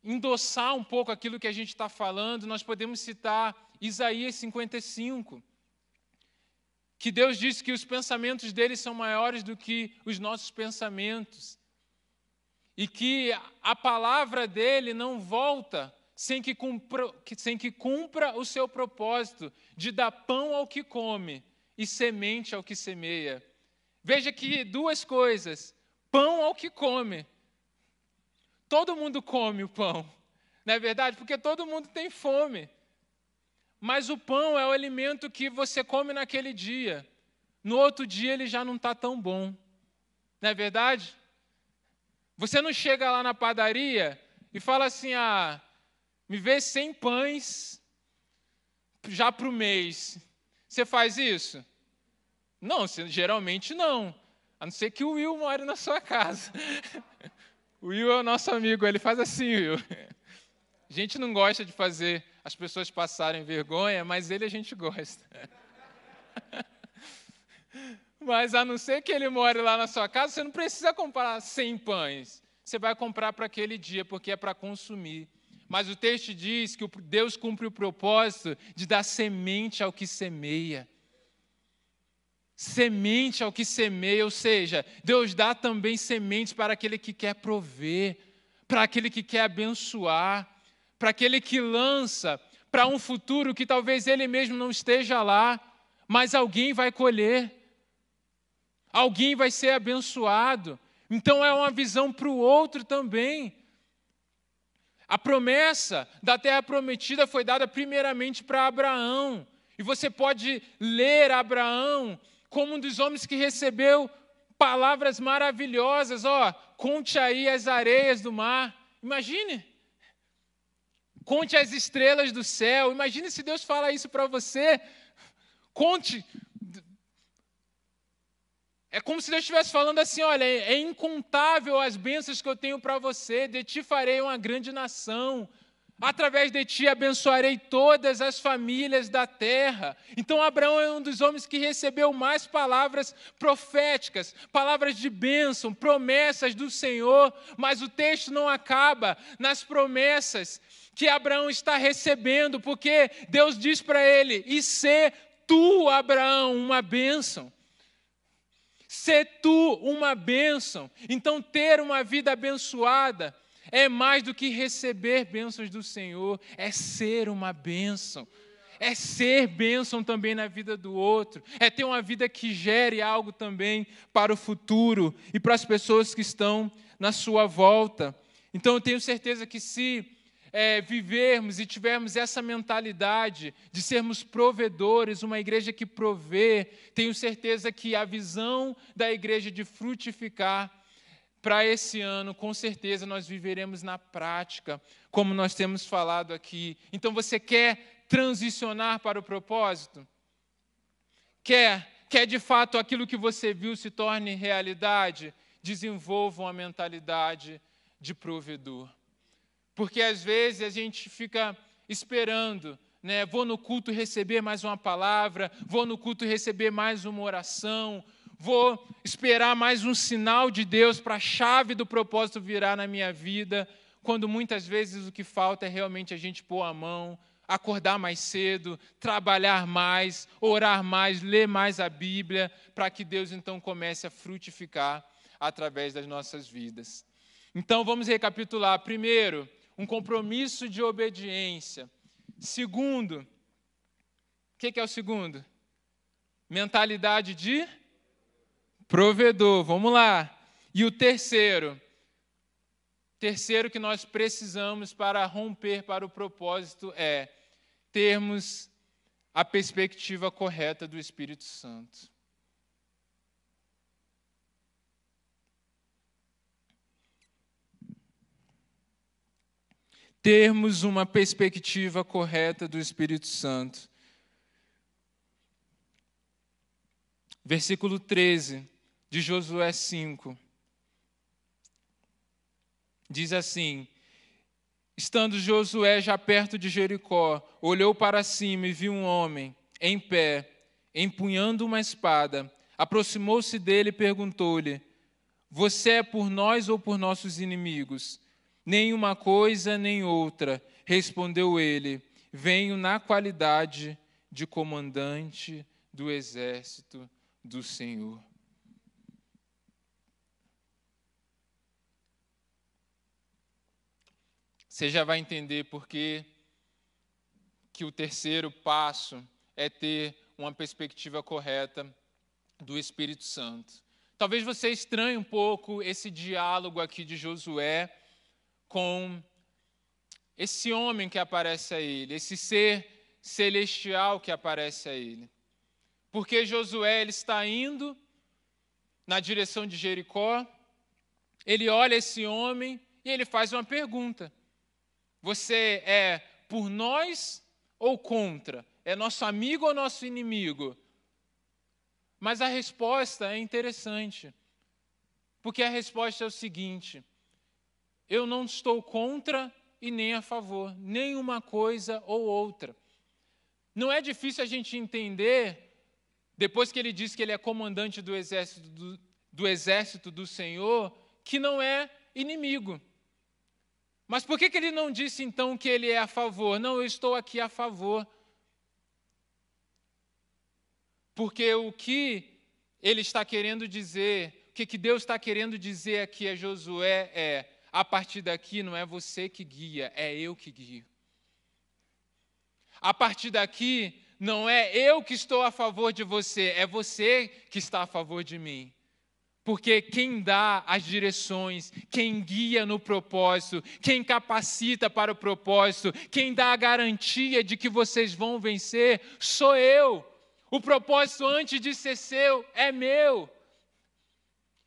endossar um pouco aquilo que a gente está falando, nós podemos citar Isaías 55 que Deus disse que os pensamentos dele são maiores do que os nossos pensamentos. E que a palavra dele não volta sem que, cumpra, sem que cumpra o seu propósito de dar pão ao que come e semente ao que semeia. Veja que duas coisas: pão ao que come. Todo mundo come o pão, não é verdade? Porque todo mundo tem fome. Mas o pão é o alimento que você come naquele dia. No outro dia ele já não está tão bom. Não é verdade? Você não chega lá na padaria e fala assim: ah, me vê 100 pães já para o mês. Você faz isso? Não, geralmente não. A não ser que o Will more na sua casa. O Will é o nosso amigo, ele faz assim, Will. A gente não gosta de fazer as pessoas passarem vergonha, mas ele a gente gosta. mas a não ser que ele more lá na sua casa, você não precisa comprar 100 pães. Você vai comprar para aquele dia, porque é para consumir. Mas o texto diz que Deus cumpre o propósito de dar semente ao que semeia. Semente ao que semeia, ou seja, Deus dá também sementes para aquele que quer prover, para aquele que quer abençoar, para aquele que lança para um futuro que talvez ele mesmo não esteja lá, mas alguém vai colher, alguém vai ser abençoado. Então é uma visão para o outro também. A promessa da terra prometida foi dada primeiramente para Abraão. E você pode ler Abraão como um dos homens que recebeu palavras maravilhosas. Ó, conte aí as areias do mar. Imagine. Conte as estrelas do céu. Imagine se Deus fala isso para você. Conte é como se Deus estivesse falando assim: olha, é incontável as bênçãos que eu tenho para você, de ti farei uma grande nação, através de ti abençoarei todas as famílias da terra. Então, Abraão é um dos homens que recebeu mais palavras proféticas, palavras de bênção, promessas do Senhor, mas o texto não acaba nas promessas que Abraão está recebendo, porque Deus diz para ele: e ser tu, Abraão, uma bênção. Ser tu uma bênção. Então, ter uma vida abençoada é mais do que receber bênçãos do Senhor, é ser uma bênção. É ser bênção também na vida do outro, é ter uma vida que gere algo também para o futuro e para as pessoas que estão na sua volta. Então eu tenho certeza que se é, vivermos e tivermos essa mentalidade de sermos provedores, uma igreja que provê, tenho certeza que a visão da igreja de frutificar para esse ano, com certeza nós viveremos na prática, como nós temos falado aqui. Então você quer transicionar para o propósito? Quer, quer de fato aquilo que você viu se torne realidade? Desenvolva uma mentalidade de provedor. Porque às vezes a gente fica esperando, né? Vou no culto receber mais uma palavra, vou no culto receber mais uma oração, vou esperar mais um sinal de Deus para a chave do propósito virar na minha vida, quando muitas vezes o que falta é realmente a gente pôr a mão, acordar mais cedo, trabalhar mais, orar mais, ler mais a Bíblia, para que Deus então comece a frutificar através das nossas vidas. Então vamos recapitular. Primeiro, um compromisso de obediência. Segundo, o que, que é o segundo? Mentalidade de provedor. Vamos lá. E o terceiro, terceiro que nós precisamos para romper para o propósito é termos a perspectiva correta do Espírito Santo. Termos uma perspectiva correta do Espírito Santo. Versículo 13 de Josué 5. Diz assim: Estando Josué já perto de Jericó, olhou para cima e viu um homem em pé, empunhando uma espada. Aproximou-se dele e perguntou-lhe: Você é por nós ou por nossos inimigos? Nem uma coisa, nem outra, respondeu ele. Venho na qualidade de comandante do exército do Senhor. Você já vai entender porque que o terceiro passo é ter uma perspectiva correta do Espírito Santo. Talvez você estranhe um pouco esse diálogo aqui de Josué com esse homem que aparece a ele, esse ser celestial que aparece a ele. Porque Josué ele está indo na direção de Jericó, ele olha esse homem e ele faz uma pergunta: Você é por nós ou contra? É nosso amigo ou nosso inimigo? Mas a resposta é interessante, porque a resposta é o seguinte: eu não estou contra e nem a favor, nem uma coisa ou outra. Não é difícil a gente entender, depois que ele diz que ele é comandante do exército do, do exército do Senhor, que não é inimigo. Mas por que, que ele não disse então que ele é a favor? Não, eu estou aqui a favor. Porque o que ele está querendo dizer, o que, que Deus está querendo dizer aqui a Josué é: a partir daqui não é você que guia, é eu que guio. A partir daqui não é eu que estou a favor de você, é você que está a favor de mim. Porque quem dá as direções, quem guia no propósito, quem capacita para o propósito, quem dá a garantia de que vocês vão vencer, sou eu. O propósito antes de ser seu é meu.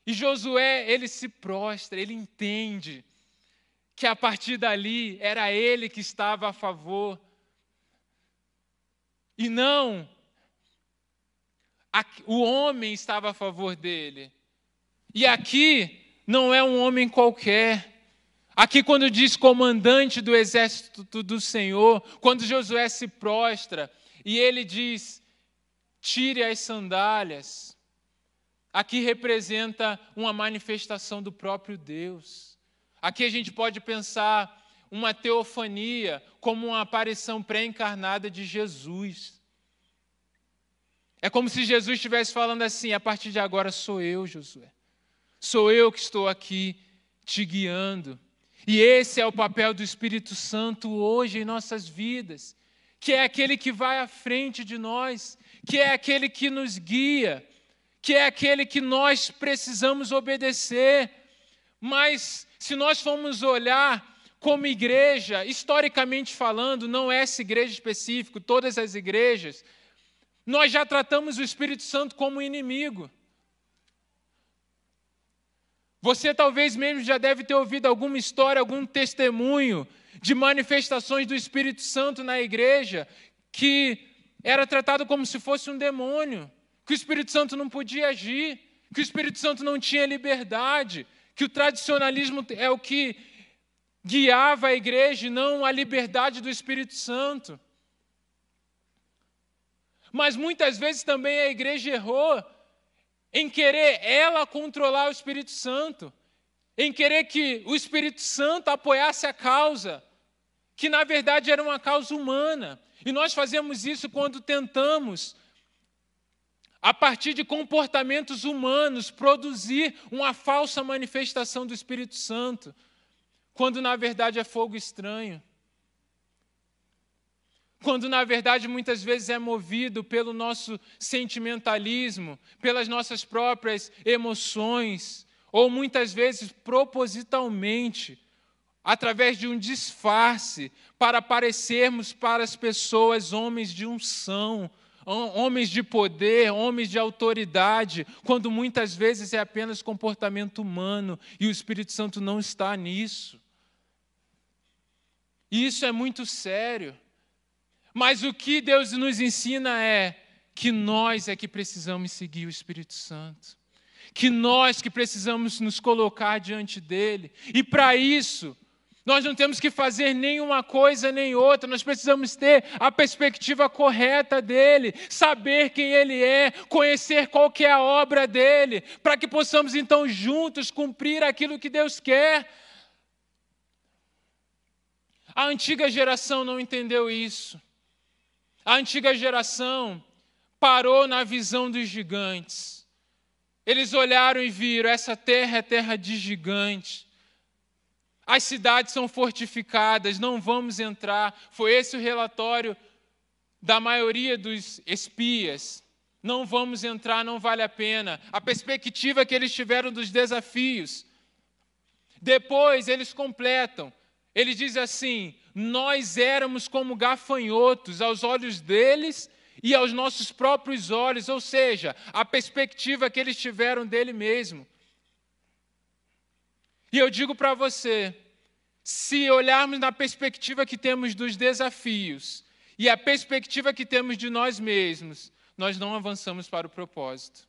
E Josué, ele se prostra, ele entende que a partir dali era ele que estava a favor. E não o homem estava a favor dele. E aqui não é um homem qualquer. Aqui, quando diz comandante do exército do Senhor, quando Josué se prostra e ele diz: tire as sandálias, aqui representa uma manifestação do próprio Deus. Aqui a gente pode pensar uma teofania como uma aparição pré-encarnada de Jesus. É como se Jesus estivesse falando assim: a partir de agora sou eu, Josué. Sou eu que estou aqui te guiando. E esse é o papel do Espírito Santo hoje em nossas vidas, que é aquele que vai à frente de nós, que é aquele que nos guia, que é aquele que nós precisamos obedecer. Mas se nós formos olhar como igreja, historicamente falando, não é essa igreja específica, todas as igrejas, nós já tratamos o Espírito Santo como inimigo. Você talvez mesmo já deve ter ouvido alguma história, algum testemunho de manifestações do Espírito Santo na igreja que era tratado como se fosse um demônio, que o Espírito Santo não podia agir, que o Espírito Santo não tinha liberdade, que o tradicionalismo é o que guiava a igreja e não a liberdade do Espírito Santo. Mas muitas vezes também a igreja errou em querer ela controlar o Espírito Santo, em querer que o Espírito Santo apoiasse a causa, que na verdade era uma causa humana. E nós fazemos isso quando tentamos, a partir de comportamentos humanos, produzir uma falsa manifestação do Espírito Santo, quando na verdade é fogo estranho. Quando na verdade muitas vezes é movido pelo nosso sentimentalismo, pelas nossas próprias emoções, ou muitas vezes propositalmente, através de um disfarce, para parecermos para as pessoas homens de unção, homens de poder, homens de autoridade, quando muitas vezes é apenas comportamento humano e o Espírito Santo não está nisso. E isso é muito sério. Mas o que Deus nos ensina é que nós é que precisamos seguir o Espírito Santo. Que nós que precisamos nos colocar diante dele. E para isso, nós não temos que fazer nenhuma coisa nem outra, nós precisamos ter a perspectiva correta dele, saber quem ele é, conhecer qual que é a obra dele, para que possamos então juntos cumprir aquilo que Deus quer. A antiga geração não entendeu isso. A antiga geração parou na visão dos gigantes. Eles olharam e viram: essa terra é terra de gigantes. As cidades são fortificadas, não vamos entrar. Foi esse o relatório da maioria dos espias. Não vamos entrar, não vale a pena. A perspectiva que eles tiveram dos desafios. Depois eles completam. Ele diz assim: nós éramos como gafanhotos aos olhos deles e aos nossos próprios olhos, ou seja, a perspectiva que eles tiveram dele mesmo. E eu digo para você, se olharmos na perspectiva que temos dos desafios e a perspectiva que temos de nós mesmos, nós não avançamos para o propósito.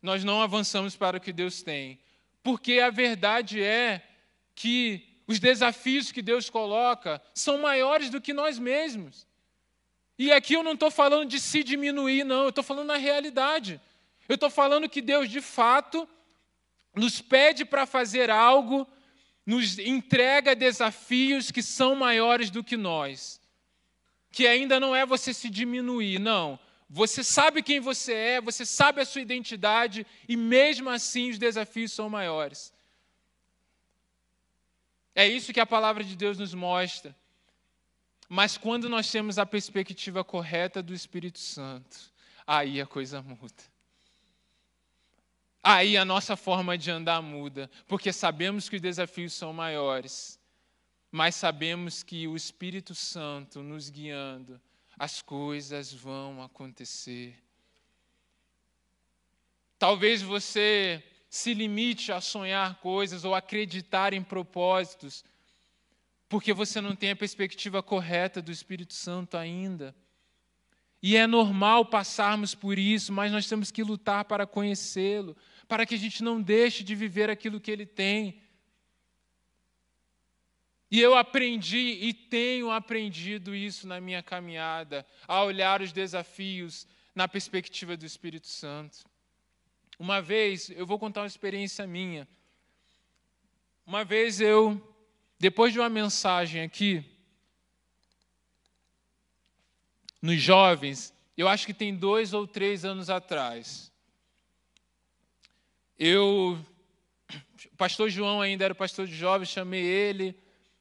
Nós não avançamos para o que Deus tem. Porque a verdade é que os desafios que Deus coloca são maiores do que nós mesmos. E aqui eu não estou falando de se diminuir, não, eu estou falando na realidade. Eu estou falando que Deus, de fato, nos pede para fazer algo nos entrega desafios que são maiores do que nós. Que ainda não é você se diminuir, não. Você sabe quem você é, você sabe a sua identidade e mesmo assim os desafios são maiores. É isso que a palavra de Deus nos mostra. Mas quando nós temos a perspectiva correta do Espírito Santo, aí a coisa muda aí a nossa forma de andar muda, porque sabemos que os desafios são maiores, mas sabemos que o Espírito Santo nos guiando, as coisas vão acontecer. Talvez você se limite a sonhar coisas ou acreditar em propósitos, porque você não tem a perspectiva correta do Espírito Santo ainda. E é normal passarmos por isso, mas nós temos que lutar para conhecê-lo, para que a gente não deixe de viver aquilo que ele tem. E eu aprendi e tenho aprendido isso na minha caminhada, a olhar os desafios na perspectiva do Espírito Santo. Uma vez, eu vou contar uma experiência minha. Uma vez eu, depois de uma mensagem aqui, nos jovens, eu acho que tem dois ou três anos atrás, eu, o pastor João ainda era pastor de jovens, chamei ele.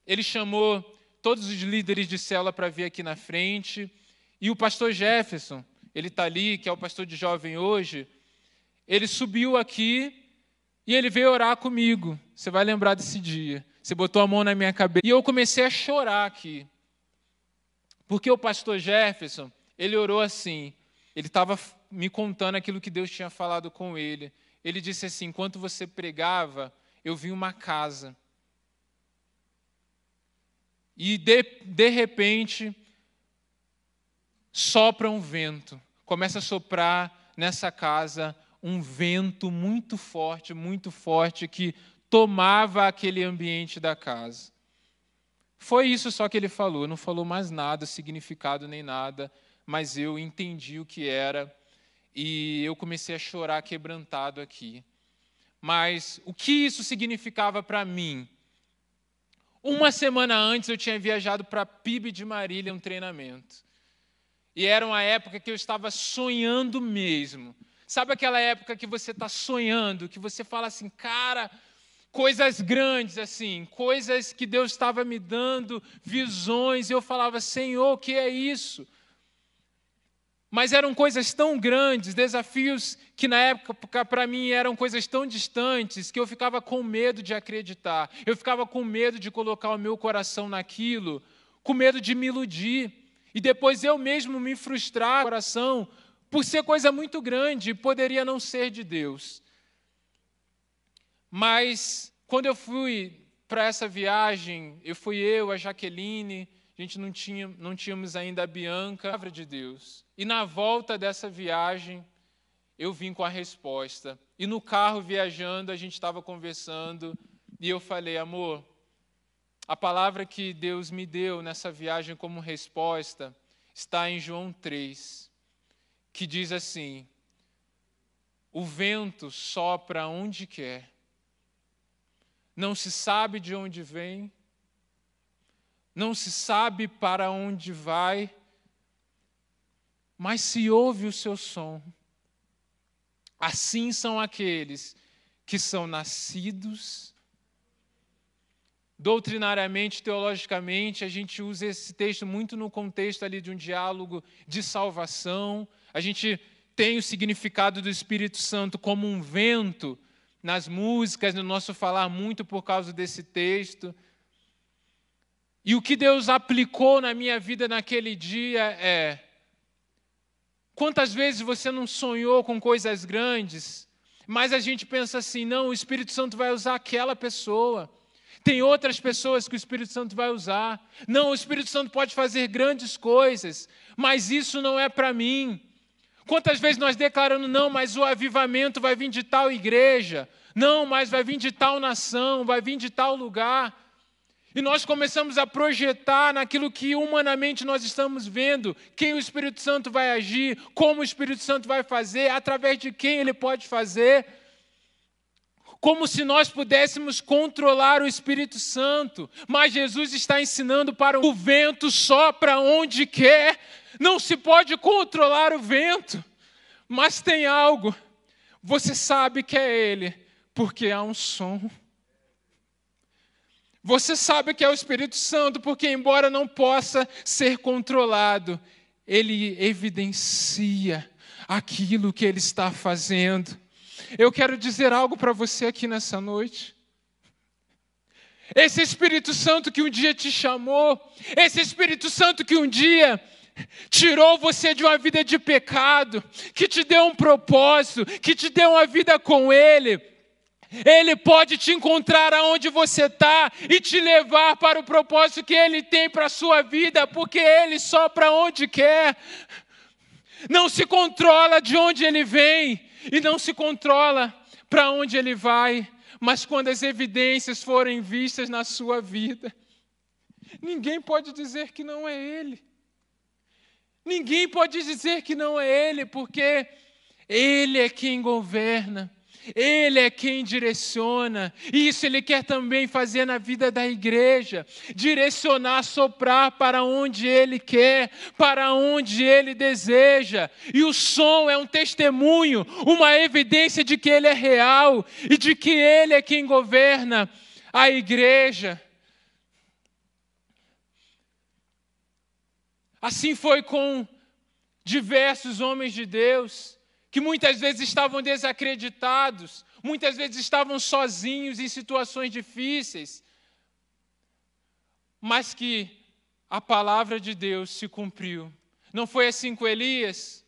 Ele chamou todos os líderes de célula para vir aqui na frente. E o pastor Jefferson, ele está ali, que é o pastor de jovem hoje, ele subiu aqui e ele veio orar comigo. Você vai lembrar desse dia. Você botou a mão na minha cabeça. E eu comecei a chorar aqui. Porque o pastor Jefferson, ele orou assim. Ele estava me contando aquilo que Deus tinha falado com ele ele disse assim: enquanto você pregava, eu vi uma casa. E de, de repente, sopra um vento. Começa a soprar nessa casa um vento muito forte, muito forte, que tomava aquele ambiente da casa. Foi isso só que ele falou, não falou mais nada, significado nem nada, mas eu entendi o que era e eu comecei a chorar quebrantado aqui. Mas o que isso significava para mim? Uma semana antes eu tinha viajado para PIB de Marília, um treinamento. E era uma época que eu estava sonhando mesmo. Sabe aquela época que você está sonhando, que você fala assim, cara, coisas grandes assim, coisas que Deus estava me dando, visões, e eu falava, Senhor, o que é isso? Mas eram coisas tão grandes, desafios que na época para mim eram coisas tão distantes que eu ficava com medo de acreditar. Eu ficava com medo de colocar o meu coração naquilo, com medo de me iludir e depois eu mesmo me frustrar no coração por ser coisa muito grande poderia não ser de Deus. Mas quando eu fui para essa viagem, eu fui eu, a Jaqueline, a gente não, tinha, não tínhamos ainda a Bianca, a palavra de Deus. E na volta dessa viagem, eu vim com a resposta. E no carro viajando, a gente estava conversando, e eu falei, amor, a palavra que Deus me deu nessa viagem como resposta está em João 3, que diz assim: O vento sopra onde quer, não se sabe de onde vem, não se sabe para onde vai, mas se ouve o seu som. Assim são aqueles que são nascidos. Doutrinariamente, teologicamente, a gente usa esse texto muito no contexto ali de um diálogo de salvação. A gente tem o significado do Espírito Santo como um vento nas músicas, no nosso falar muito por causa desse texto. E o que Deus aplicou na minha vida naquele dia é: quantas vezes você não sonhou com coisas grandes, mas a gente pensa assim, não, o Espírito Santo vai usar aquela pessoa. Tem outras pessoas que o Espírito Santo vai usar. Não, o Espírito Santo pode fazer grandes coisas, mas isso não é para mim. Quantas vezes nós declarando, não, mas o avivamento vai vir de tal igreja, não, mas vai vir de tal nação, vai vir de tal lugar. E nós começamos a projetar naquilo que humanamente nós estamos vendo, quem o Espírito Santo vai agir, como o Espírito Santo vai fazer, através de quem ele pode fazer. como se nós pudéssemos controlar o Espírito Santo, mas Jesus está ensinando para o vento só para onde quer. Não se pode controlar o vento, mas tem algo. Você sabe que é Ele, porque há um som. Você sabe que é o Espírito Santo, porque, embora não possa ser controlado, ele evidencia aquilo que ele está fazendo. Eu quero dizer algo para você aqui nessa noite. Esse Espírito Santo que um dia te chamou, esse Espírito Santo que um dia tirou você de uma vida de pecado, que te deu um propósito, que te deu uma vida com Ele, ele pode te encontrar aonde você está e te levar para o propósito que Ele tem para a sua vida, porque Ele só para onde quer. Não se controla de onde Ele vem, e não se controla para onde ele vai, mas quando as evidências forem vistas na sua vida, ninguém pode dizer que não é ele. Ninguém pode dizer que não é ele, porque ele é quem governa. Ele é quem direciona. E isso ele quer também fazer na vida da igreja, direcionar, soprar para onde ele quer, para onde ele deseja. E o som é um testemunho, uma evidência de que ele é real e de que ele é quem governa a igreja. Assim foi com diversos homens de Deus que muitas vezes estavam desacreditados, muitas vezes estavam sozinhos em situações difíceis, mas que a palavra de Deus se cumpriu. Não foi assim com Elias?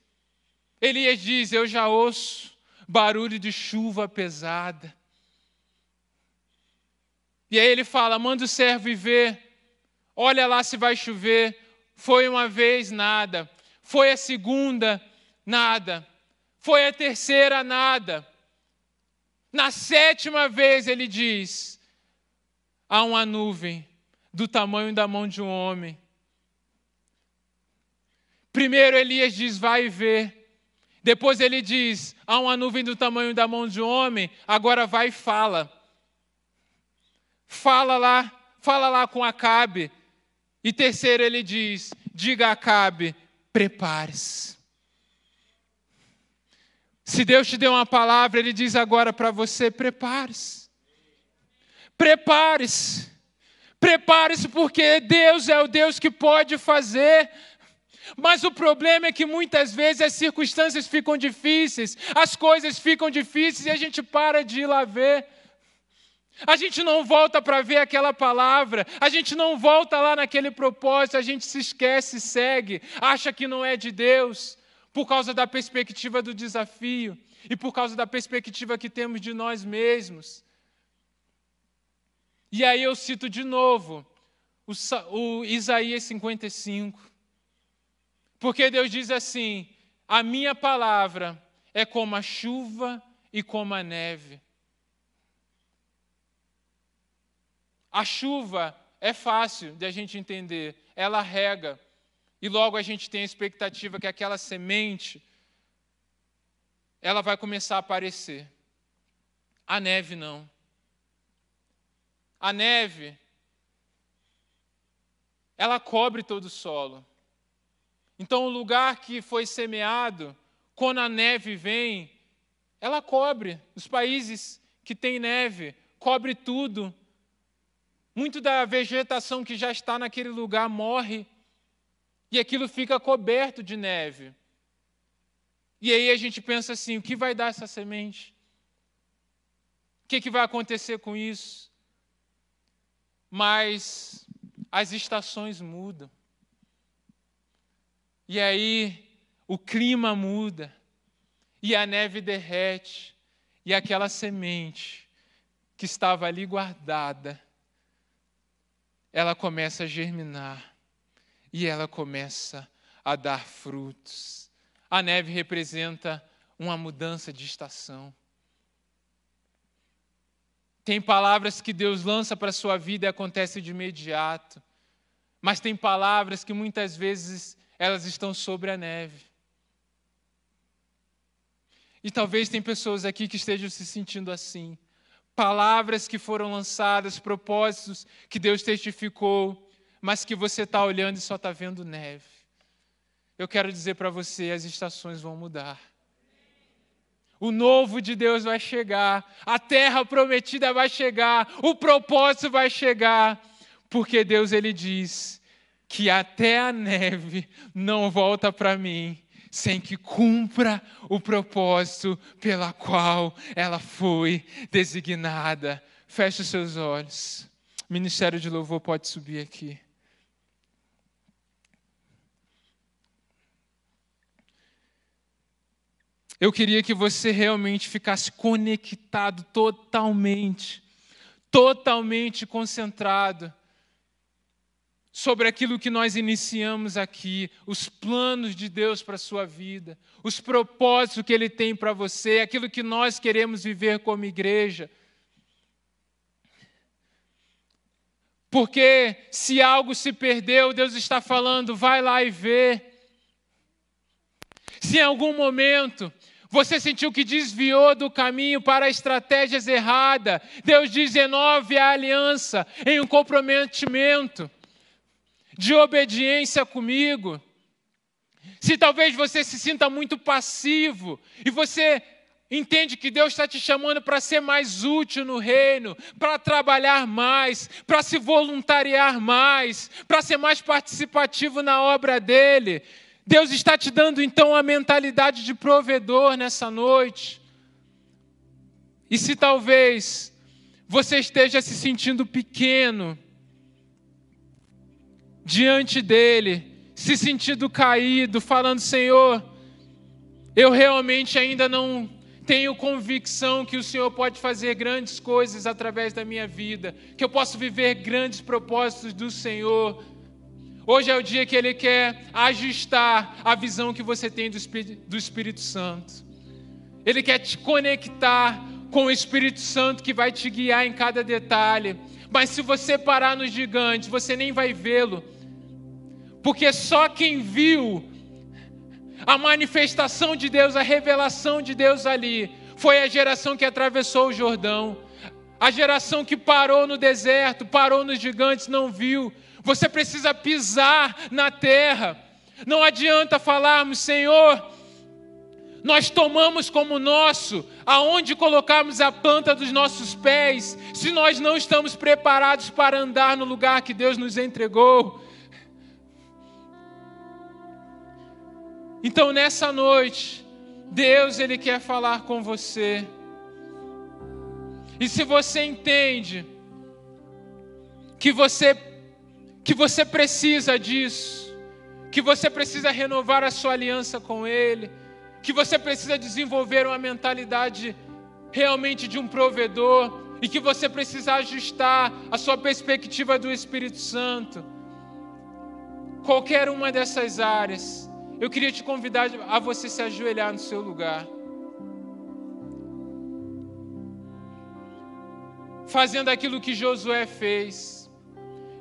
Elias diz: Eu já ouço barulho de chuva pesada. E aí ele fala: Manda o servo ir ver, olha lá se vai chover. Foi uma vez, nada. Foi a segunda, nada. Foi a terceira, nada. Na sétima vez ele diz: há uma nuvem do tamanho da mão de um homem. Primeiro Elias diz: vai vê. Depois ele diz: há uma nuvem do tamanho da mão de um homem, agora vai e fala. Fala lá, fala lá com Acabe. E terceiro ele diz: diga a Acabe, prepare-se. Se Deus te deu uma palavra, Ele diz agora para você: prepare-se. Prepare-se. Prepare-se, porque Deus é o Deus que pode fazer. Mas o problema é que muitas vezes as circunstâncias ficam difíceis, as coisas ficam difíceis e a gente para de ir lá ver. A gente não volta para ver aquela palavra, a gente não volta lá naquele propósito, a gente se esquece, segue, acha que não é de Deus por causa da perspectiva do desafio e por causa da perspectiva que temos de nós mesmos. E aí eu cito de novo o, o Isaías 55. Porque Deus diz assim: a minha palavra é como a chuva e como a neve. A chuva é fácil de a gente entender, ela rega, e logo a gente tem a expectativa que aquela semente ela vai começar a aparecer. A neve não. A neve ela cobre todo o solo. Então o lugar que foi semeado, quando a neve vem, ela cobre. Os países que têm neve, cobre tudo. Muito da vegetação que já está naquele lugar morre e aquilo fica coberto de neve. E aí a gente pensa assim: o que vai dar essa semente? O que, que vai acontecer com isso? Mas as estações mudam. E aí o clima muda. E a neve derrete. E aquela semente que estava ali guardada, ela começa a germinar e ela começa a dar frutos. A neve representa uma mudança de estação. Tem palavras que Deus lança para a sua vida e acontece de imediato. Mas tem palavras que muitas vezes elas estão sobre a neve. E talvez tem pessoas aqui que estejam se sentindo assim. palavras que foram lançadas, propósitos que Deus testificou, mas que você está olhando e só está vendo neve. Eu quero dizer para você: as estações vão mudar. O novo de Deus vai chegar, a terra prometida vai chegar, o propósito vai chegar, porque Deus ele diz que até a neve não volta para mim sem que cumpra o propósito pela qual ela foi designada. Feche os seus olhos. O Ministério de Louvor pode subir aqui. Eu queria que você realmente ficasse conectado totalmente, totalmente concentrado sobre aquilo que nós iniciamos aqui, os planos de Deus para a sua vida, os propósitos que Ele tem para você, aquilo que nós queremos viver como igreja. Porque se algo se perdeu, Deus está falando, vai lá e vê. Se em algum momento você sentiu que desviou do caminho para estratégias erradas, Deus diz: renove a aliança em um comprometimento de obediência comigo. Se talvez você se sinta muito passivo e você entende que Deus está te chamando para ser mais útil no reino, para trabalhar mais, para se voluntariar mais, para ser mais participativo na obra dele. Deus está te dando então a mentalidade de provedor nessa noite. E se talvez você esteja se sentindo pequeno, diante dele, se sentindo caído, falando: Senhor, eu realmente ainda não tenho convicção que o Senhor pode fazer grandes coisas através da minha vida, que eu posso viver grandes propósitos do Senhor. Hoje é o dia que Ele quer ajustar a visão que você tem do Espírito, do Espírito Santo. Ele quer te conectar com o Espírito Santo que vai te guiar em cada detalhe. Mas se você parar no gigante, você nem vai vê-lo porque só quem viu a manifestação de Deus, a revelação de Deus ali, foi a geração que atravessou o Jordão. A geração que parou no deserto, parou nos gigantes, não viu. Você precisa pisar na terra. Não adianta falarmos, Senhor, nós tomamos como nosso aonde colocarmos a planta dos nossos pés, se nós não estamos preparados para andar no lugar que Deus nos entregou. Então nessa noite, Deus ele quer falar com você. E se você entende que você que você precisa disso, que você precisa renovar a sua aliança com ele, que você precisa desenvolver uma mentalidade realmente de um provedor e que você precisa ajustar a sua perspectiva do Espírito Santo. Qualquer uma dessas áreas, eu queria te convidar a você se ajoelhar no seu lugar. Fazendo aquilo que Josué fez.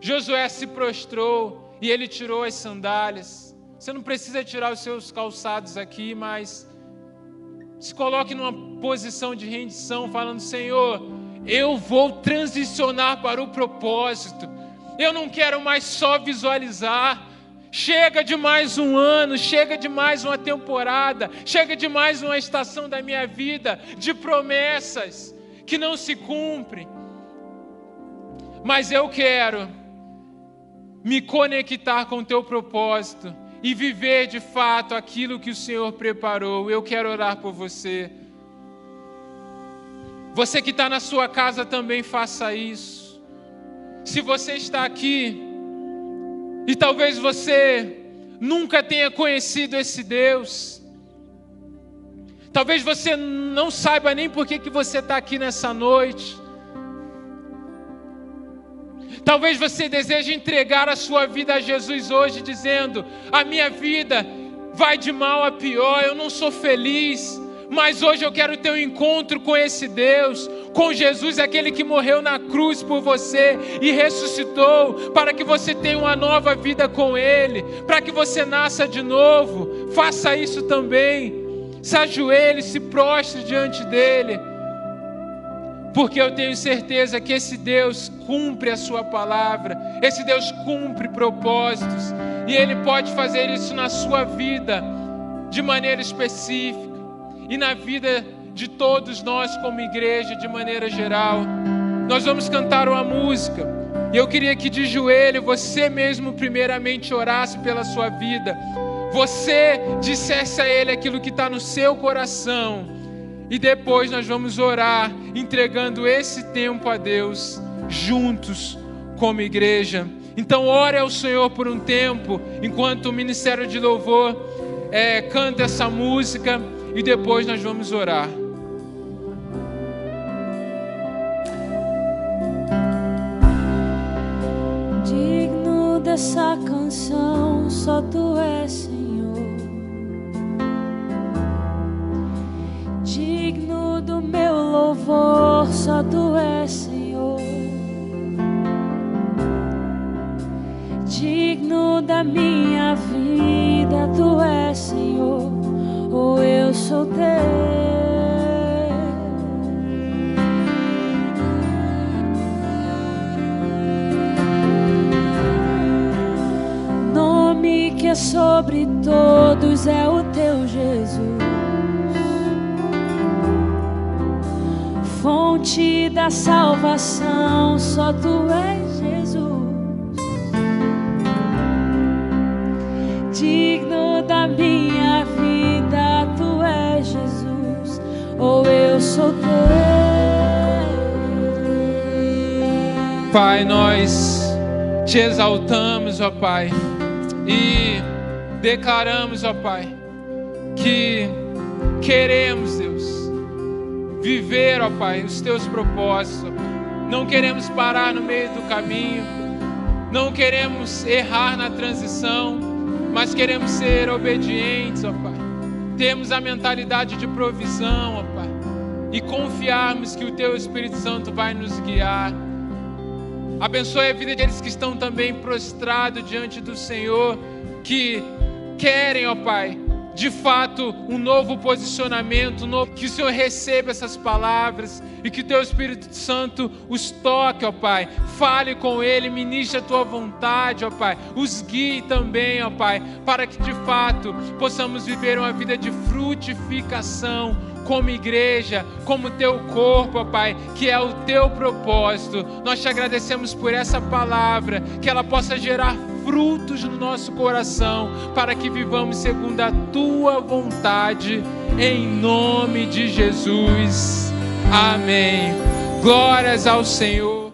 Josué se prostrou e ele tirou as sandálias. Você não precisa tirar os seus calçados aqui, mas se coloque numa posição de rendição, falando: Senhor, eu vou transicionar para o propósito. Eu não quero mais só visualizar, Chega de mais um ano, chega de mais uma temporada, chega de mais uma estação da minha vida de promessas que não se cumprem. Mas eu quero me conectar com o teu propósito e viver de fato aquilo que o Senhor preparou. Eu quero orar por você. Você que está na sua casa também faça isso. Se você está aqui, e talvez você nunca tenha conhecido esse Deus. Talvez você não saiba nem por que, que você está aqui nessa noite. Talvez você deseje entregar a sua vida a Jesus hoje, dizendo: A minha vida vai de mal a pior, eu não sou feliz. Mas hoje eu quero ter um encontro com esse Deus, com Jesus, aquele que morreu na cruz por você e ressuscitou, para que você tenha uma nova vida com Ele, para que você nasça de novo. Faça isso também. Se ajoelhe, se prostre diante dele. Porque eu tenho certeza que esse Deus cumpre a sua palavra, esse Deus cumpre propósitos, e Ele pode fazer isso na sua vida de maneira específica e na vida de todos nós como igreja de maneira geral. Nós vamos cantar uma música. E eu queria que de joelho você mesmo primeiramente orasse pela sua vida. Você dissesse a Ele aquilo que está no seu coração. E depois nós vamos orar, entregando esse tempo a Deus, juntos como igreja. Então, ore ao Senhor por um tempo, enquanto o ministério de louvor é, canta essa música, e depois nós vamos orar. dessa canção, só tu és Senhor. Só tu és Senhor. Digno da minha vida, tu és Senhor. Ou eu sou teu. que é sobre todos é o teu Jesus. Fonte da salvação, só tu és Jesus. Digno da minha vida, tu és Jesus, ou eu sou teu. Pai, nós te exaltamos, ó Pai e declaramos, ó Pai, que queremos, viver, ó Pai, os teus propósitos. Não queremos parar no meio do caminho, não queremos errar na transição, mas queremos ser obedientes, ó Pai. Temos a mentalidade de provisão, ó Pai, e confiarmos que o Teu Espírito Santo vai nos guiar Abençoe a vida deles que estão também prostrados diante do Senhor, que querem, ó Pai, de fato, um novo posicionamento, um novo... que o Senhor receba essas palavras e que o Teu Espírito Santo os toque, ó Pai. Fale com Ele, ministre a Tua vontade, ó Pai. Os guie também, ó Pai, para que de fato possamos viver uma vida de frutificação, como igreja, como teu corpo, ó Pai, que é o teu propósito. Nós te agradecemos por essa palavra, que ela possa gerar frutos no nosso coração, para que vivamos segundo a tua vontade, em nome de Jesus. Amém. Glórias ao Senhor.